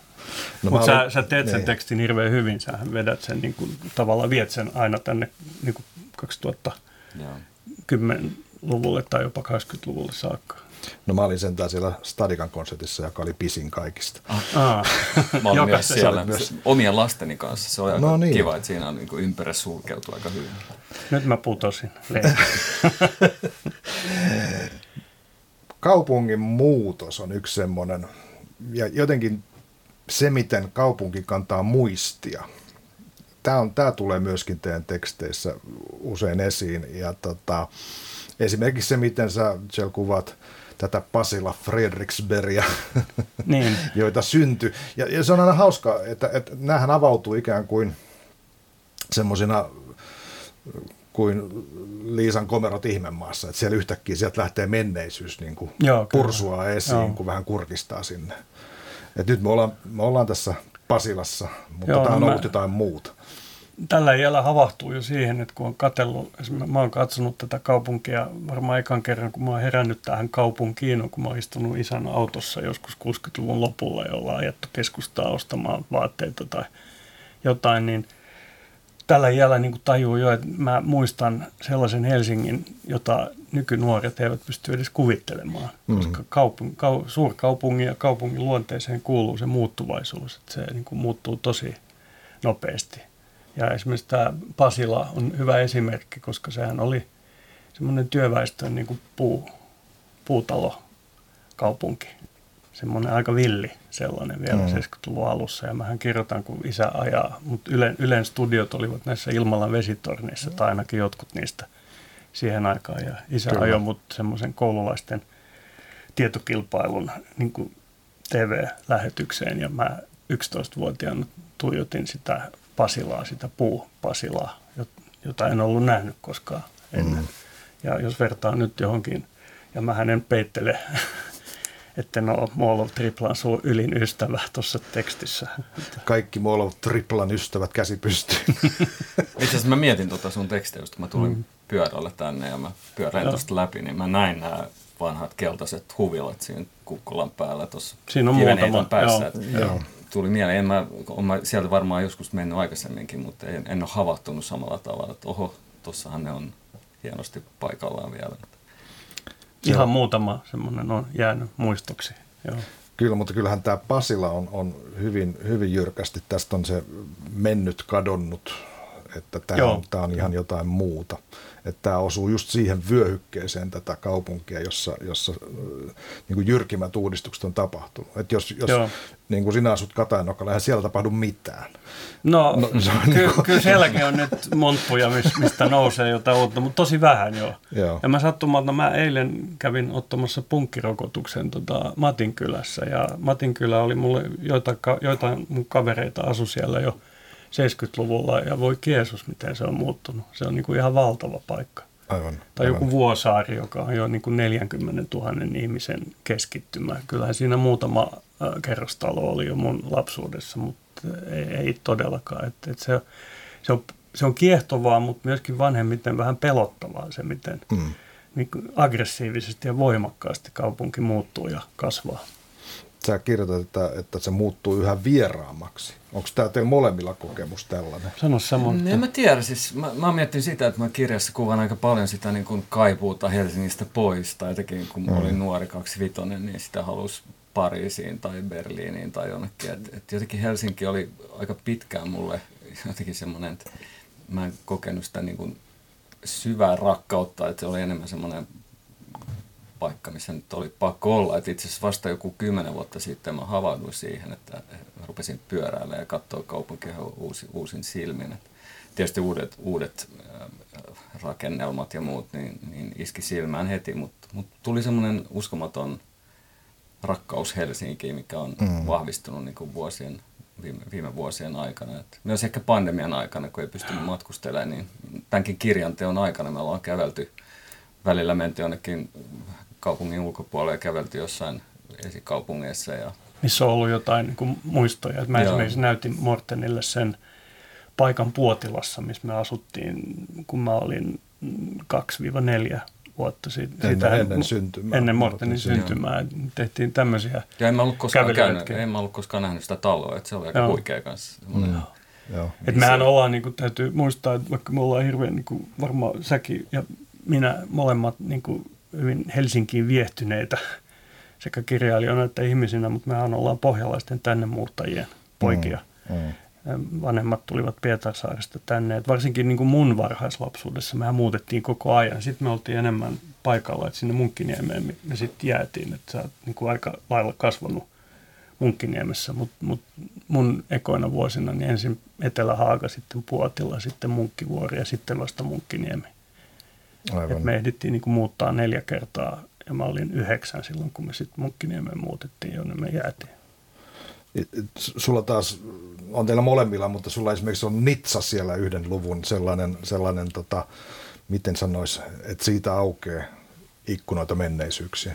No Mutta sä, sä teet sen niin. tekstin hirveän hyvin, sä vedät sen niin kuin, tavallaan viet sen aina tänne niin kuin 2010-luvulle tai jopa 80-luvulle saakka.
No mä olin sentään siellä Stadikan konsertissa, joka oli pisin kaikista. Ah.
ah. <laughs> mä olin myös siellä myös. omien lasteni kanssa. Se oli aika no niin. kiva, että siinä on niin ympärä sulkeutu aika hyvin.
Nyt mä putosin. <laughs>
Kaupungin muutos on yksi semmoinen, ja jotenkin se, miten kaupunki kantaa muistia. Tämä, on, tämä tulee myöskin teidän teksteissä usein esiin. Ja tota, esimerkiksi se, miten sä Jel kuvat tätä Pasila Fredriksbergia, <laughs> niin. joita syntyi. Ja, ja se on aina hauska, että, että näähän avautuu ikään kuin semmoisina kuin Liisan komerot ihmemaassa, että siellä yhtäkkiä sieltä lähtee menneisyys niin kuin Joo, pursua esiin, Joo. kun vähän kurkistaa sinne. Et nyt me ollaan, me ollaan tässä Pasilassa, mutta Joo, tämä on no ollut mä... jotain muuta
tällä iällä havahtuu jo siihen, että kun on katsellut, mä oon katsonut tätä kaupunkia varmaan ekan kerran, kun mä oon herännyt tähän kaupunkiin, kun mä oon istunut isän autossa joskus 60-luvun lopulla, jolla on ajettu keskustaa ostamaan vaatteita tai jotain, niin tällä iällä niin tajuu jo, että mä muistan sellaisen Helsingin, jota nykynuoret eivät pysty edes kuvittelemaan, mm. koska kaupung, kau, suurkaupungin ja kaupungin luonteeseen kuuluu se muuttuvaisuus, että se niin kuin muuttuu tosi nopeasti. Ja esimerkiksi tämä Pasila on hyvä esimerkki, koska sehän oli semmoinen työväestön niin kuin puu, puutalo kaupunki. Semmoinen aika villi sellainen vielä mm. 70-luvun alussa. Ja mähän kirjoitan, kun isä ajaa. Mutta Ylen, Ylen studiot olivat näissä Ilmalan vesitorneissa, tai ainakin jotkut niistä siihen aikaan. Ja isä Kyllä. ajoi mut semmoisen koululaisten tietokilpailun niin kuin TV-lähetykseen. Ja mä 11-vuotiaana tuijotin sitä Pasilaa, sitä puu-Pasilaa, jota en ollut nähnyt koskaan ennen. Mm. Ja jos vertaa nyt johonkin, ja mä hänen peittele, <laughs> että no Molov Triplan suu ylin ystävä tuossa tekstissä.
Kaikki Molov Triplan ystävät käsi pystyy. <laughs>
Itse asiassa mä mietin tuota sun tekstiä, kun mä tulin mm. pyörällä tänne ja mä pyöräin tuosta läpi, niin mä näin nämä vanhat keltaiset huvilat siinä kukkulan päällä tuossa
Siinä on muutama.
päässä. Joo, joo. Tuli mieleen, en mä, on mä sieltä varmaan joskus mennyt aikaisemminkin, mutta en, en ole havahtunut samalla tavalla, että oho, tossahan ne on hienosti paikallaan vielä.
Ihan muutama semmoinen on jäänyt muistoksi. Joo.
Kyllä, mutta kyllähän tämä Pasila on, on hyvin, hyvin jyrkästi. Tästä on se mennyt kadonnut, että tämä on, tämä on ihan jotain muuta että tämä osuu just siihen vyöhykkeeseen tätä kaupunkia, jossa, jossa niin kuin jyrkimmät uudistukset on tapahtunut. Että jos, jos niin kuin sinä asut Katajanokalla, eihän siellä tapahdu mitään.
No, no ky- niin kuin... kyllä sielläkin on nyt monttuja, mistä nousee jotain uutta, mutta tosi vähän jo. Joo. Ja mä sattumalta, mä eilen kävin ottamassa punkkirokotuksen tota Matinkylässä, ja Matinkylä oli mulle, joitain, joitain mun kavereita asu siellä jo – 70-luvulla ja voi Jeesus, miten se on muuttunut. Se on niin kuin ihan valtava paikka.
Aivan,
tai
aivan.
joku Vuosaari, joka on jo niin kuin 40 000 ihmisen keskittymä. Kyllähän siinä muutama kerrostalo oli jo mun lapsuudessa, mutta ei, ei todellakaan. Et, et se, se, on, se on kiehtovaa, mutta myöskin vanhemmiten vähän pelottavaa se, miten mm. niin aggressiivisesti ja voimakkaasti kaupunki muuttuu ja kasvaa
sä kirjoitat, että, että se muuttuu yhä vieraammaksi. Onko tämä teillä molemmilla kokemus tällainen?
Sano samoin.
En mä tiedä. Siis mä, mä miettinyt sitä, että mä kirjassa kuvan aika paljon sitä niin kuin kaipuuta Helsingistä pois. Tai jotenkin kun mä olin mm. nuori vitonen, niin sitä halusi Pariisiin tai Berliiniin tai jonnekin. Et, et jotenkin Helsinki oli aika pitkään mulle jotenkin semmoinen, että mä en kokenut sitä niin kuin syvää rakkautta, että se oli enemmän semmoinen paikka, missä nyt oli pakko olla. Et itse asiassa vasta joku kymmenen vuotta sitten mä havahduin siihen, että rupesin pyöräillä ja katsoa kaupunkia uusi, uusin silmin. Et tietysti uudet, uudet äh, rakennelmat ja muut niin, niin iski silmään heti, mutta mut tuli semmoinen uskomaton rakkaus Helsinkiin, mikä on mm. vahvistunut niin kuin vuosien, viime, viime vuosien aikana. Et myös ehkä pandemian aikana, kun ei pystynyt matkustelemaan, niin tämänkin kirjan teon aikana me ollaan kävelty, välillä menty jonnekin kaupungin ulkopuolelle ja kävelty jossain esikaupungeissa. Ja...
Missä on ollut jotain niin kuin muistoja. Että mä Joo. esimerkiksi näytin Mortenille sen paikan Puotilassa, missä me asuttiin, kun mä olin 2-4 vuotta siitä.
Ennen, sitä, ennen syntymää.
Ennen Mortenin syntymää. Joo. Tehtiin tämmöisiä
Ja en mä ollut koskaan, käynyt, en mä ollut koskaan nähnyt sitä taloa, että se oli aika Joo. huikea kanssa. Mm.
Joo. Et mehän se... ollaan, niin kuin, täytyy muistaa, että vaikka me ollaan hirveän, niin kuin, varmaan säkin ja minä molemmat niin kuin, hyvin Helsinkiin viehtyneitä sekä kirjailijoina että ihmisinä, mutta mehän ollaan pohjalaisten tänne muuttajien poikia. Mm, mm. Vanhemmat tulivat Pietarsaaresta tänne. Et varsinkin niin kuin mun varhaislapsuudessa mehän muutettiin koko ajan. Sitten me oltiin enemmän paikalla, että sinne Munkkiniemeen me sitten jäätiin. Että sä oot niin kuin aika lailla kasvanut Munkkiniemessä, mutta mut mun ekoina vuosina niin ensin Etelä-Haaga, sitten Puotila, sitten Munkkivuori ja sitten vasta Munkkiniemi. Aivan. Et me ehdittiin niin kuin muuttaa neljä kertaa ja mä olin yhdeksän silloin, kun me sitten Munkkiniemeen muutettiin, jonne me jäätiin.
Sulla taas, on teillä molemmilla, mutta sulla esimerkiksi on Nitsa siellä yhden luvun sellainen, sellainen tota, miten sanois, että siitä aukeaa ikkunoita menneisyyksiä.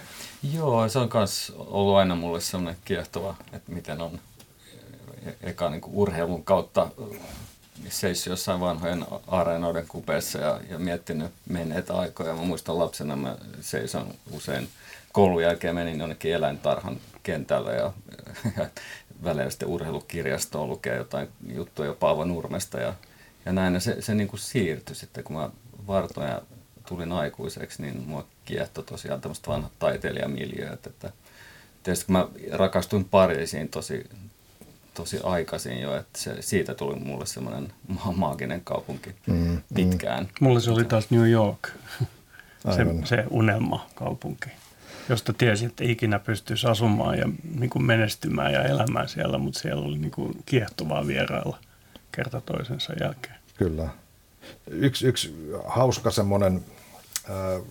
Joo, se on myös ollut aina mulle sellainen kiehtova, että miten on e-, eka niin urheilun kautta seissyt jossain vanhojen areenoiden kupeessa ja, ja miettinyt menneitä aikoja. Mä muistan lapsena, mä seison usein koulun jälkeen menin jonnekin eläintarhan kentälle ja, ja välillä sitten urheilukirjastoon lukee jotain juttuja Paavo Nurmesta ja, ja näin. Ja se, se niin kuin siirtyi sitten, kun mä vartoin ja tulin aikuiseksi, niin mua kiehtoi tosiaan tämmöistä vanhat taiteilijamiljööt. Että tietysti kun mä rakastuin Pariisiin tosi, tosi aikaisin jo, että se, siitä tuli mulle semmoinen maaginen kaupunki mm, pitkään. Mm.
Mulle se oli taas New York, <laughs> se, se unelma-kaupunki, josta tiesin, että ikinä pystyisi asumaan ja niin kuin menestymään ja elämään siellä, mutta siellä oli niin kuin kiehtovaa vierailla kerta toisensa jälkeen.
Kyllä. Yksi, yksi hauska semmoinen äh,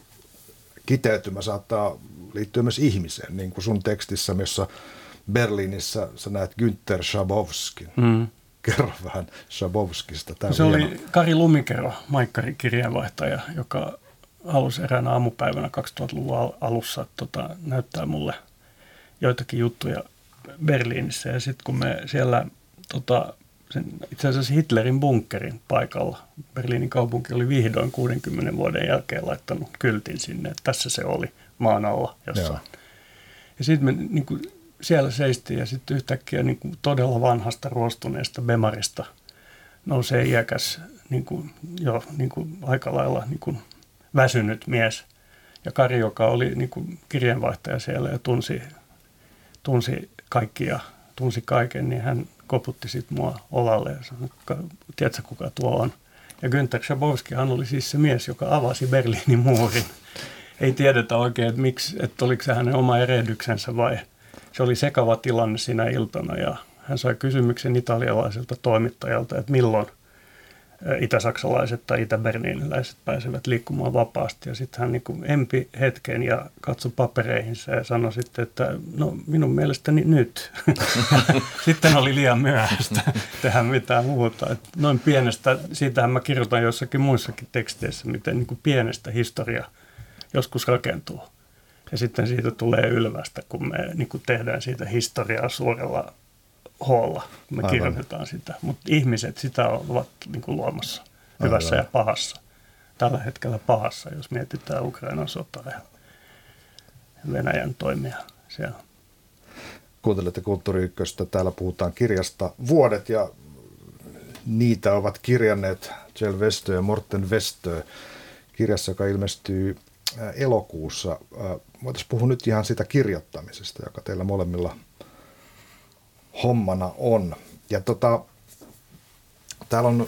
kiteytymä saattaa liittyä myös ihmiseen, niin kuin sun tekstissä, jossa Berliinissä sä näet Günther Schabowskin. Mm. Kerro vähän Schabowskista.
Tämä se hieno. oli Kari Lumikero, Maikkari kirjeenvaihtaja, joka halusi eräänä aamupäivänä 2000-luvun alussa tota, näyttää mulle joitakin juttuja Berliinissä. Ja sitten kun me siellä tota, sen, itse asiassa Hitlerin bunkerin paikalla. Berliinin kaupunki oli vihdoin 60 vuoden jälkeen laittanut kyltin sinne, että tässä se oli maan alla jossain. Joo. Ja sitten me niin kuin, siellä seistiin ja sitten yhtäkkiä niin kuin, todella vanhasta ruostuneesta Bemarista nousee iäkäs niin kuin, jo niin kuin, aika lailla niin kuin, väsynyt mies. Ja Kari, joka oli niin kuin, kirjeenvaihtaja siellä ja tunsi, tunsi kaikkia, tunsi kaiken, niin hän koputti sitten mua olalle ja sanoi, tiedätkö kuka tuo on? Ja Günther Schabowski, hän oli siis se mies, joka avasi Berliinin muurin. Ei tiedetä oikein, että, miksi, että oliko se hänen oma erehdyksensä vai se oli sekava tilanne siinä iltana ja hän sai kysymyksen italialaiselta toimittajalta, että milloin itäsaksalaiset tai itäberliiniläiset pääsevät liikkumaan vapaasti. Ja sitten hän niin empi hetken ja katsoi papereihinsa ja sanoi sitten, että no minun mielestäni nyt. <laughs> sitten oli liian myöhäistä <laughs> tehdä mitään muuta. Et noin pienestä, siitähän mä kirjoitan jossakin muissakin teksteissä, miten niin kuin pienestä historia joskus rakentuu. Ja sitten siitä tulee ylvästä, kun me niin kuin tehdään siitä historiaa suurella hoolla, kun me Aivan. kirjoitetaan sitä. Mutta ihmiset sitä ovat niin kuin luomassa, hyvässä Aivan. ja pahassa. Tällä hetkellä pahassa, jos mietitään Ukrainan sotaa ja Venäjän toimia siellä.
Kuuntelette Kulttuuri Ykköstä. Täällä puhutaan kirjasta Vuodet ja niitä ovat kirjanneet Jel Westö ja Morten Westö kirjassa, joka ilmestyy elokuussa. Voitaisiin puhua nyt ihan siitä kirjoittamisesta, joka teillä molemmilla hommana on. Ja tota, täällä on,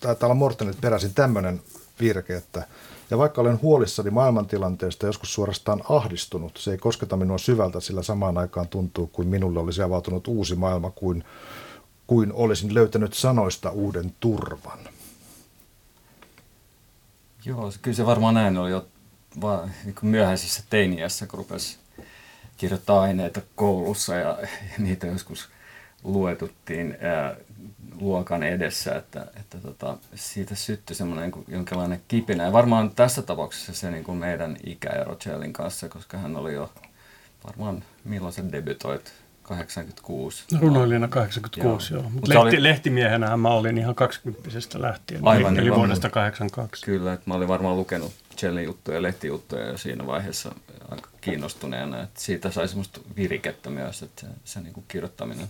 täällä on Mortenit peräisin tämmöinen virke, että ja vaikka olen huolissani maailmantilanteesta joskus suorastaan ahdistunut, se ei kosketa minua syvältä, sillä samaan aikaan tuntuu kuin minulle olisi avautunut uusi maailma, kuin, kuin olisin löytänyt sanoista uuden turvan.
Joo, kyllä se varmaan näin oli vaan, niin myöhäisessä teiniässä, kun rupesi kirjoittaa aineita koulussa ja, ja <laughs> niitä joskus luetuttiin ää, luokan edessä, että, että tota, siitä syttyi semmoinen niin jonkinlainen kipinä. Ja varmaan tässä tapauksessa se niin kuin meidän ikäero Cellin kanssa, koska hän oli jo varmaan, milloin sä debytoit? 86.
Runoilijana 86, joo. joo. Mutta lehti, oli... lehtimiehenä mä olin ihan 20 lähtien, Aivan, eli niin, vuodesta 82.
Kyllä, että mä olin varmaan lukenut Cellin juttuja ja lehtijuttuja jo siinä vaiheessa aika kiinnostuneena. Että siitä sai semmoista virikettä myös, että se, se niin kuin kirjoittaminen.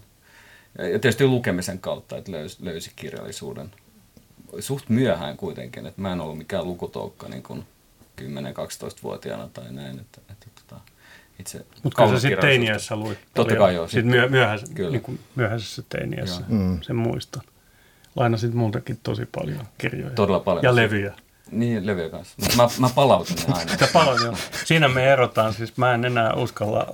Ja, ja tietysti lukemisen kautta, että löysi, löysi kirjallisuuden suht myöhään kuitenkin. Että mä en ollut mikään lukutoukka niin kuin 10-12-vuotiaana tai näin. Että, että, tota,
itse Mutta kyllä sä sitten teiniässä luit.
Totta kai joo.
Sitten myö, myöhäis, niin kuin myöhäisessä teiniässä, mm. sen muistan. Lainasit multakin tosi paljon kirjoja.
Todella paljon.
Ja levyjä.
Niin, levyä kanssa. Mutta mä, mä palautin ne aina. <laughs>
palautin, Siinä me erotaan. Siis mä en enää uskalla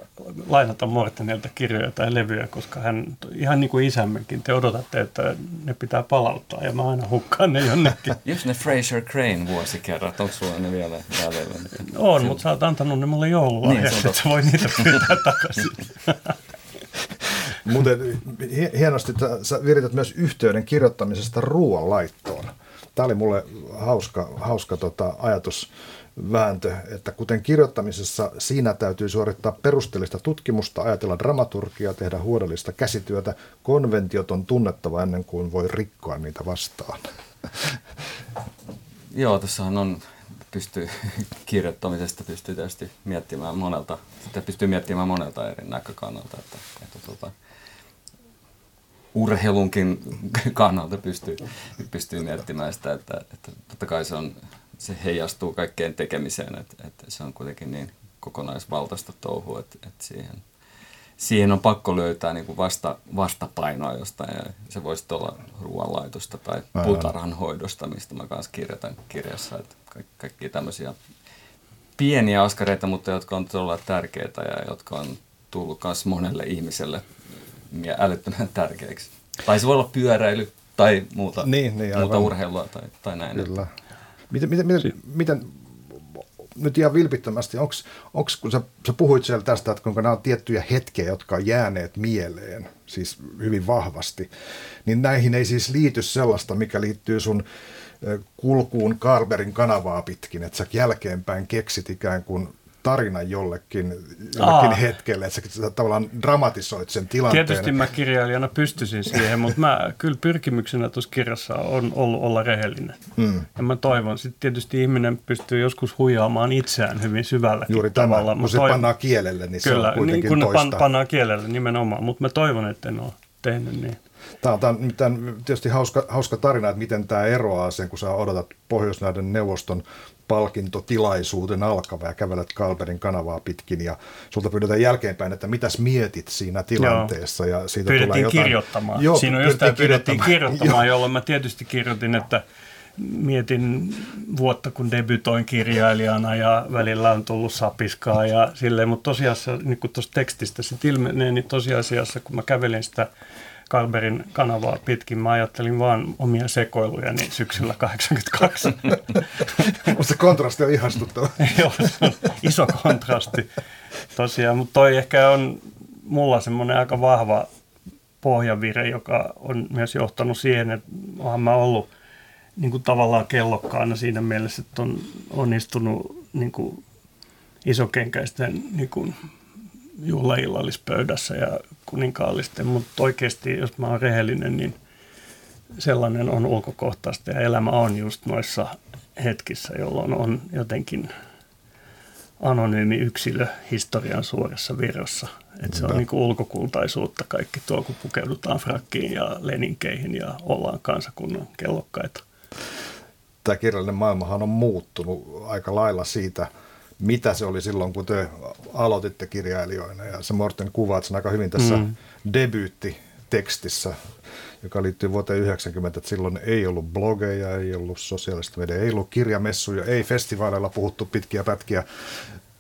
lainata Mortenilta kirjoja tai levyjä, koska hän, ihan niin kuin isämmekin, te odotatte, että ne pitää palauttaa ja mä aina hukkaan ne jonnekin. <laughs>
Just ne Fraser Crane vuosikerrat, onko sulla ne vielä jäljellä?
On, mutta sä oot antanut ne mulle joululahjaksi, niin, että voi niitä pyytää takaisin.
Muuten hienosti, että sä virität myös yhteyden kirjoittamisesta ruoanlaittoon tämä oli mulle hauska, hauska tota ajatusvääntö, että kuten kirjoittamisessa siinä täytyy suorittaa perusteellista tutkimusta, ajatella dramaturgiaa, tehdä huolellista käsityötä. Konventiot on tunnettava ennen kuin voi rikkoa niitä vastaan. <laughs>
Joo, tässähän on pystyy <laughs> kirjoittamisesta pystyy tietysti miettimään monelta, pystyy miettimään monelta eri näkökannalta. Että, että, tota, urheilunkin <laughs> kannalta pystyy, pystyy miettimään sitä, että, että totta kai se, on, se heijastuu kaikkeen tekemiseen, että, että se on kuitenkin niin kokonaisvaltaista touhua, että, että siihen, siihen on pakko löytää niin kuin vasta, vastapainoa jostain. Ja se voisi olla ruoanlaitosta tai puutarhanhoidosta, mistä mä kanssa kirjoitan kirjassa. Että kaikki, kaikki tämmöisiä pieniä askareita, mutta jotka on todella tärkeitä ja jotka on tullut myös monelle ihmiselle älyttömän tärkeäksi. Tai se voi olla pyöräily tai muuta, niin, niin, muuta urheilua tai, tai näin.
Kyllä. Miten, miten, miten, miten nyt ihan vilpittömästi, onko, kun sä, sä puhuit siellä tästä, että kuinka nämä on tiettyjä hetkiä, jotka on jääneet mieleen, siis hyvin vahvasti, niin näihin ei siis liity sellaista, mikä liittyy sun kulkuun Carberin kanavaa pitkin, että sä jälkeenpäin keksit ikään kuin tarinan jollekin, jollekin hetkelle, että sä tavallaan dramatisoit sen tilanteen.
Tietysti mä kirjailijana pystyisin siihen, mutta mä kyllä pyrkimyksenä tuossa kirjassa on ollut olla rehellinen. Hmm. Ja mä toivon, sitten tietysti ihminen pystyy joskus huijaamaan itseään hyvin syvällä
Juuri
tämä, tavalla.
kun se toivon, pannaan kielelle, niin kyllä, se on kuitenkin niin, kun
toista. pannaan kielelle nimenomaan, mutta mä toivon, että en ole tehnyt niin.
Tämä on, tämä on, tämä on tietysti hauska, hauska tarina, että miten tämä eroaa sen, kun sä odotat Pohjoisnaiden neuvoston palkintotilaisuuden alkava ja kävelet Kalberin kanavaa pitkin ja sulta pyydetään jälkeenpäin, että mitäs mietit siinä tilanteessa.
Joo. Ja siitä pyydettiin tulee jotain... kirjoittamaan. Joo, Siinä on just tämä pyydettiin kirjoittamaan, <laughs> jolloin mä tietysti kirjoitin, että mietin vuotta, kun debytoin kirjailijana ja välillä on tullut sapiskaa ja silleen, mutta tosiasiassa, niin kuin tuossa tekstistä sitten ilmenee, niin tosiasiassa, kun mä kävelin sitä Kalberin kanavaa pitkin. Mä ajattelin vaan omia sekoiluja niin syksyllä 82. <laughs>
Mutta se kontrasti on ihastuttava. <laughs>
Joo, se on iso kontrasti tosiaan, mutta toi ehkä on mulla semmoinen aika vahva pohjavire, joka on myös johtanut siihen, että olen mä ollut niin kuin tavallaan kellokkaana siinä mielessä, että on onnistunut niin kuin isokenkäisten niin kuin juhlaillallispöydässä ja kuninkaallisten, mutta oikeasti, jos mä oon rehellinen, niin sellainen on ulkokohtaista ja elämä on just noissa hetkissä, jolloin on jotenkin anonyymi yksilö historian suuressa virrassa. Että se on niin kuin ulkokultaisuutta kaikki tuo, kun pukeudutaan frakkiin ja leninkeihin ja ollaan kansakunnan kellokkaita.
Tämä kirjallinen maailmahan on muuttunut aika lailla siitä – mitä se oli silloin, kun te aloititte kirjailijoina. Ja se Morten kuvaat sen aika hyvin tässä mm. debyyttitekstissä, joka liittyy vuoteen 90, että silloin ei ollut blogeja, ei ollut sosiaalista mediaa, ei ollut kirjamessuja, ei festivaaleilla puhuttu pitkiä pätkiä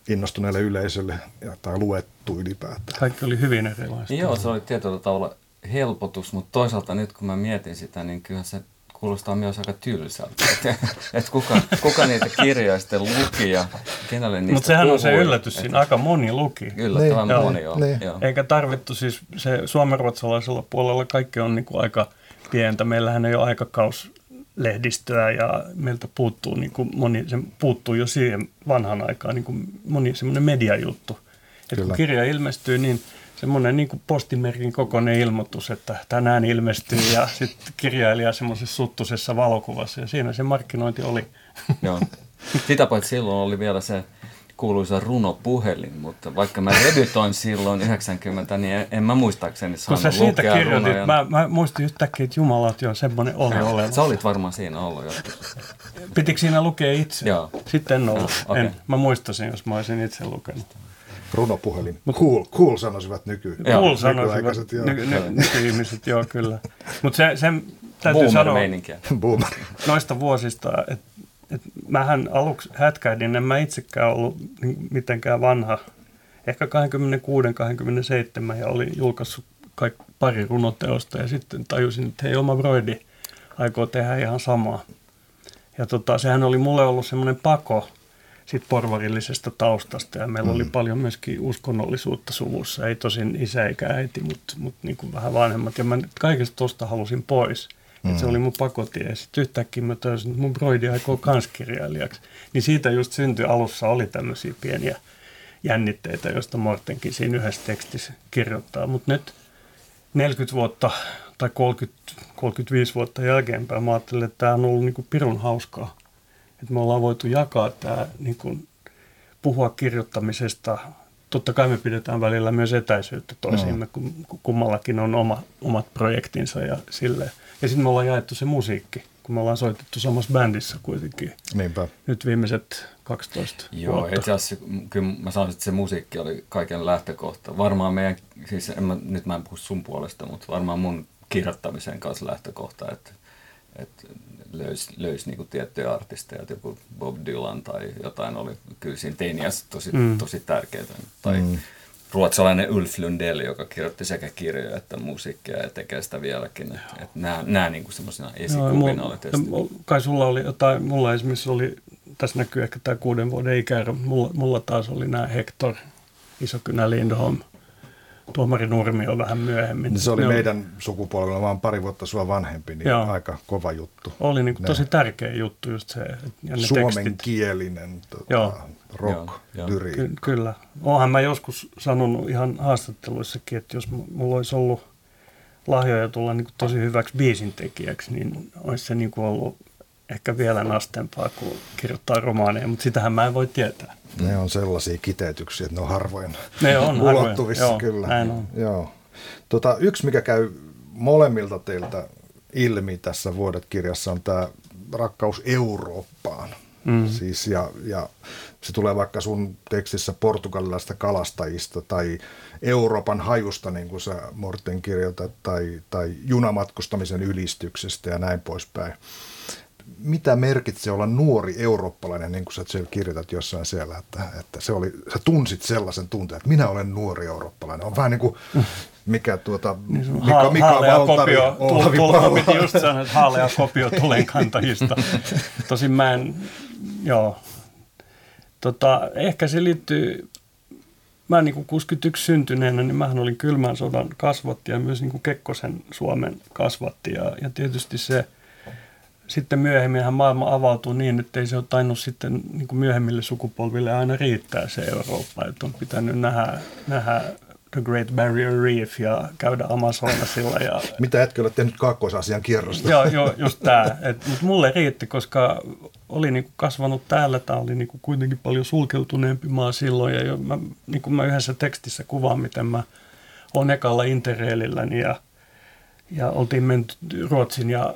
innostuneelle yleisölle ja, tai luettu ylipäätään.
Kaikki oli hyvin erilaista.
Joo, se oli tietyllä tavalla helpotus, mutta toisaalta nyt kun mä mietin sitä, niin kyllä se kuulostaa myös aika tylsältä. <laughs> Että et kuka, kuka niitä kirjoja sitten luki ja kenelle niistä
Mutta sehän puhui. on se yllätys siinä, aika moni luki.
Yllättävän niin, moni on. Niin.
Joo. Eikä tarvittu siis, se suomenruotsalaisella puolella kaikki on niinku aika pientä. Meillähän ei ole aikakaus lehdistöä ja meiltä puuttuu, niin kuin moni, se puuttuu jo siihen vanhan aikaan niin kuin moni semmoinen mediajuttu. Että kun kirja ilmestyy, niin – semmoinen niin kuin postimerkin kokoinen ilmoitus, että tänään ilmestyy ja <laughs> sitten kirjailija semmoisessa suttusessa valokuvassa ja siinä se markkinointi oli.
Joo. Sitä paitsi silloin oli vielä se kuuluisa runopuhelin, mutta vaikka mä debytoin silloin 90, niin en mä muistaakseni saanut Kun sä siitä kirjoitit, runoja.
mä, mä muistin yhtäkkiä, että jumalat jo semmoinen oli no, olemassa.
Sä olit varmaan siinä ollut joskus.
Pitikö siinä lukea itse? Joo. Sitten en ollut. No, okay. en. Mä muistasin, jos mä olisin itse lukenut
runopuhelin. Cool, cool sanoisivat nyky,
cool sanoisivat joo. Ny, ny, nykyihmiset, joo kyllä. Mutta se, sen täytyy Boomer sanoa <laughs>
Boomer.
noista vuosista, että et mähän aluksi hätkähdin, en mä itsekään ollut mitenkään vanha. Ehkä 26-27 ja olin julkaissut kaikki pari runoteosta ja sitten tajusin, että hei oma broidi aikoo tehdä ihan samaa. Ja tota, sehän oli mulle ollut semmoinen pako, sit porvarillisesta taustasta ja meillä mm. oli paljon myöskin uskonnollisuutta suvussa. Ei tosin isä eikä äiti, mutta mut niin kuin vähän vanhemmat. Ja mä kaikesta tuosta halusin pois. Mm. se oli mun pakotie. Ja sitten yhtäkkiä mä toisin, että mun broidi aikoo kanskirjailijaksi. Niin siitä just syntyi alussa oli tämmöisiä pieniä jännitteitä, joista Mortenkin siinä yhdessä tekstissä kirjoittaa. Mutta nyt 40 vuotta tai 30, 35 vuotta jälkeenpäin mä ajattelin, että tämä on ollut niin kuin pirun hauskaa että me ollaan voitu jakaa tämä, niin kuin, puhua kirjoittamisesta totta kai me pidetään välillä myös etäisyyttä toisiimme, mm. kun kummallakin on oma, omat projektinsa ja silleen. Ja sitten me ollaan jaettu se musiikki, kun me ollaan soitettu samassa bändissä kuitenkin.
Niinpä.
Nyt viimeiset 12
Joo,
vuotta.
itse asiassa kyllä mä sanoisin, että se musiikki oli kaiken lähtökohta. Varmaan meidän, siis en mä, nyt mä en puhu sun puolesta, mutta varmaan mun kirjoittamisen kanssa lähtökohta, että, että löysi, löysi niinku tiettyjä artisteja, joku Bob Dylan tai jotain oli kyllä siinä teiniässä tosi, mm. tosi tärkeää. Tai mm. ruotsalainen Ulf Lundell, joka kirjoitti sekä kirjoja että musiikkia ja tekee sitä vieläkin. Että, että nämä, nämä niinku semmoisina esikuvina oli tietysti.
Kai sulla oli jotain, mulla esimerkiksi oli, tässä näkyy ehkä tämä kuuden vuoden ikäero, mulla, mulla taas oli nämä Hector, Isokynä Lindholm, Tuomari Nurmi on vähän myöhemmin.
Niin se oli ne meidän oli... sukupolvella vaan pari vuotta sua vanhempi, niin Joo. aika kova juttu.
Oli niin kuin tosi tärkeä juttu just se. Ja ne
Suomenkielinen tota, rock, lyriikka.
Ky- kyllä. Oonhan mä joskus sanonut ihan haastatteluissakin, että jos mulla olisi ollut lahjoja tulla niin kuin tosi hyväksi biisintekijäksi, niin olisi se niin kuin ollut ehkä vielä nastempaa kuin kirjoittaa romaaneja, mutta sitähän mä en voi tietää.
Ne on sellaisia kiteytyksiä, että ne on harvoin
ne on
ulottuvissa
Joo,
kyllä.
Näin on.
Joo. Tota, yksi, mikä käy molemmilta teiltä ilmi tässä Vuodet-kirjassa on tämä rakkaus Eurooppaan. Mm. Siis ja, ja se tulee vaikka sun tekstissä portugalilaista kalastajista tai Euroopan hajusta, niin kuin sä Morten kirjoitat, tai, tai junamatkustamisen ylistyksestä ja näin poispäin mitä merkitsee olla nuori eurooppalainen, niin kuin sä siellä kirjoitat jossain siellä, että, että se oli, sä tunsit sellaisen tunteen, että minä olen nuori eurooppalainen. On vähän niin kuin mikä tuota,
niin Mika, Mika Valtari, kopio, Olavi tull, piti just sanoa, että haalea kopio tulenkantajista. Tosin mä en, joo. Tota, ehkä se liittyy, mä niin kuin 61 syntyneenä, niin mähän olin kylmän sodan kasvatti ja myös niin kuin Kekkosen Suomen kasvatti ja, ja tietysti se – sitten myöhemminhän maailma avautuu niin, että ei se ole tainnut sitten niin kuin myöhemmille sukupolville aina riittää se Eurooppa, että on pitänyt nähdä, nähdä The Great Barrier Reef ja käydä Amazonasilla. Ja...
Mitä etkö ole tehnyt kaakkoisasian kierrosta?
Joo, joo just tämä. Mutta mulle riitti, koska oli niinku kasvanut täällä, tämä oli niinku kuitenkin paljon sulkeutuneempi maa silloin. Ja jo, mä, niinku mä yhdessä tekstissä kuvaan, miten mä olen ekalla Interraililläni ja, ja oltiin menty Ruotsin ja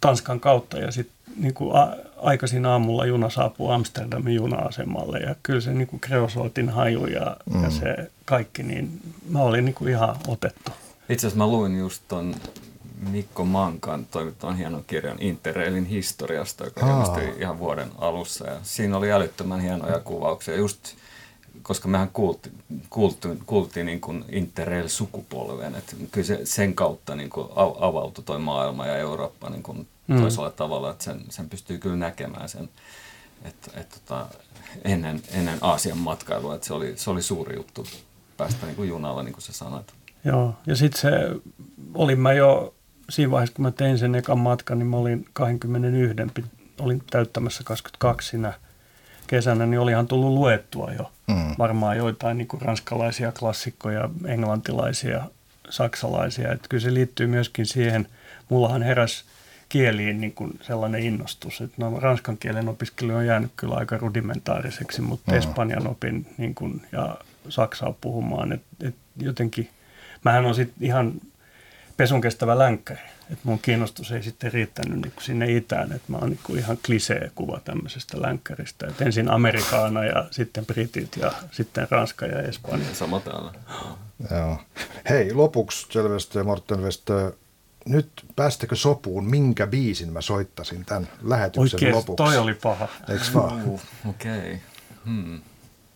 Tanskan kautta ja sitten niin kuin a, aikaisin aamulla juna saapuu Amsterdamin juna-asemalle ja kyllä se niin kuin kreosootin haju ja, mm. ja se kaikki, niin mä olin niin kuin ihan otettu.
Itse asiassa mä luin just ton Mikko Mankan toimittawan hienon kirjan Interrailin historiasta, joka ilmestyi ihan vuoden alussa. Ja siinä oli älyttömän hienoja kuvauksia. Just koska mehän kuulti, kuulti, kuultiin niin kuin Interrail-sukupolven, että kyllä se, sen kautta niin kuin avautui toi maailma ja Eurooppa niin kuin mm. toisella tavalla, että sen, sen pystyy kyllä näkemään sen, että, että tota, ennen, ennen Aasian matkailua, että se oli, se oli suuri juttu päästä niin kuin junalla, niin kuin sä sanoit.
Joo, ja sitten se, olin mä jo siinä vaiheessa, kun mä tein sen ekan matkan, niin mä olin 21, olin täyttämässä 22 siinä kesänä, niin olihan tullut luettua jo mm. varmaan joitain niin kuin ranskalaisia klassikkoja, englantilaisia, saksalaisia. Että kyllä se liittyy myöskin siihen, mullahan heräs kieliin niin kuin sellainen innostus, että no, ranskan kielen opiskelu on jäänyt kyllä aika rudimentaariseksi, mutta mm. espanjan opin niin kuin, ja saksaa puhumaan, että et jotenkin, mähän on sitten ihan pesun kestävä länkkäri. Et mun kiinnostus ei sitten riittänyt niin sinne itään, että mä oon niin ihan klisee kuva tämmöisestä länkkäristä. Et ensin Amerikaana ja sitten Britit ja sitten Ranska ja Espanja.
Sama täällä.
Joo. Hei, lopuksi Selvestö ja Morten Westö, nyt päästäkö sopuun, minkä biisin mä soittasin tämän lähetyksen
Oikein,
lopuksi?
toi oli paha.
Eiks vaan?
Okei. Okay. Hmm.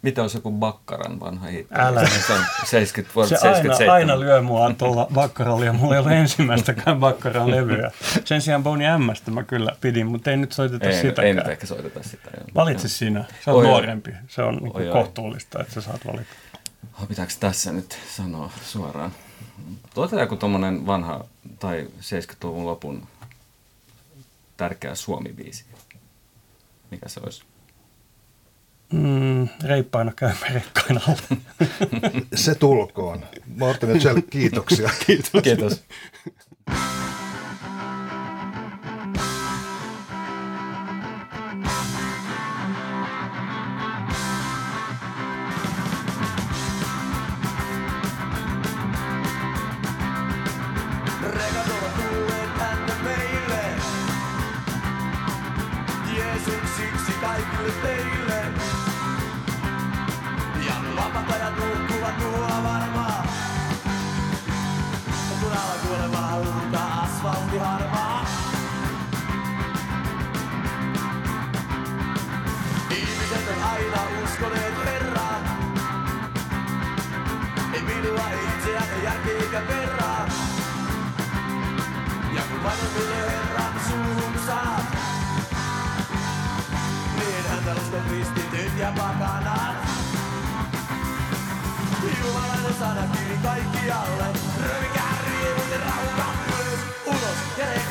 Mitä on se kuin Bakkaran vanha hitti?
Älä.
Se on 70 vuotta,
se aina, aina lyö mua tuolla Bakkaralla ja mulla ei ole ensimmäistäkään Bakkaran levyä. Sen sijaan Bonnie Mstä mä kyllä pidin, mutta ei nyt soiteta
ei,
sitäkään.
Ei nyt ehkä soiteta sitä.
Valitse sinä. Se on oi, nuorempi. Se on niin oi, kohtuullista, että sä saat valita.
Oh, pitääkö tässä nyt sanoa suoraan? Tuota joku tuommoinen vanha tai 70-luvun lopun tärkeä Suomi-biisi. Mikä se olisi?
Mm, reippaana käymme rekkain alla. <laughs>
Se tulkoon. Martin ja Jell, <laughs> kiitoksia.
Kiitos.
Kiitos.
Siksi kaikille teille. eikä verraa. Ja kun vanhemmille herrat suuhun saat, niin häntä uskon kristityt ja pakanat. Jumalainen sana kaikkialle, röykää riivut ja rauka, ylös, ulos ja reikä.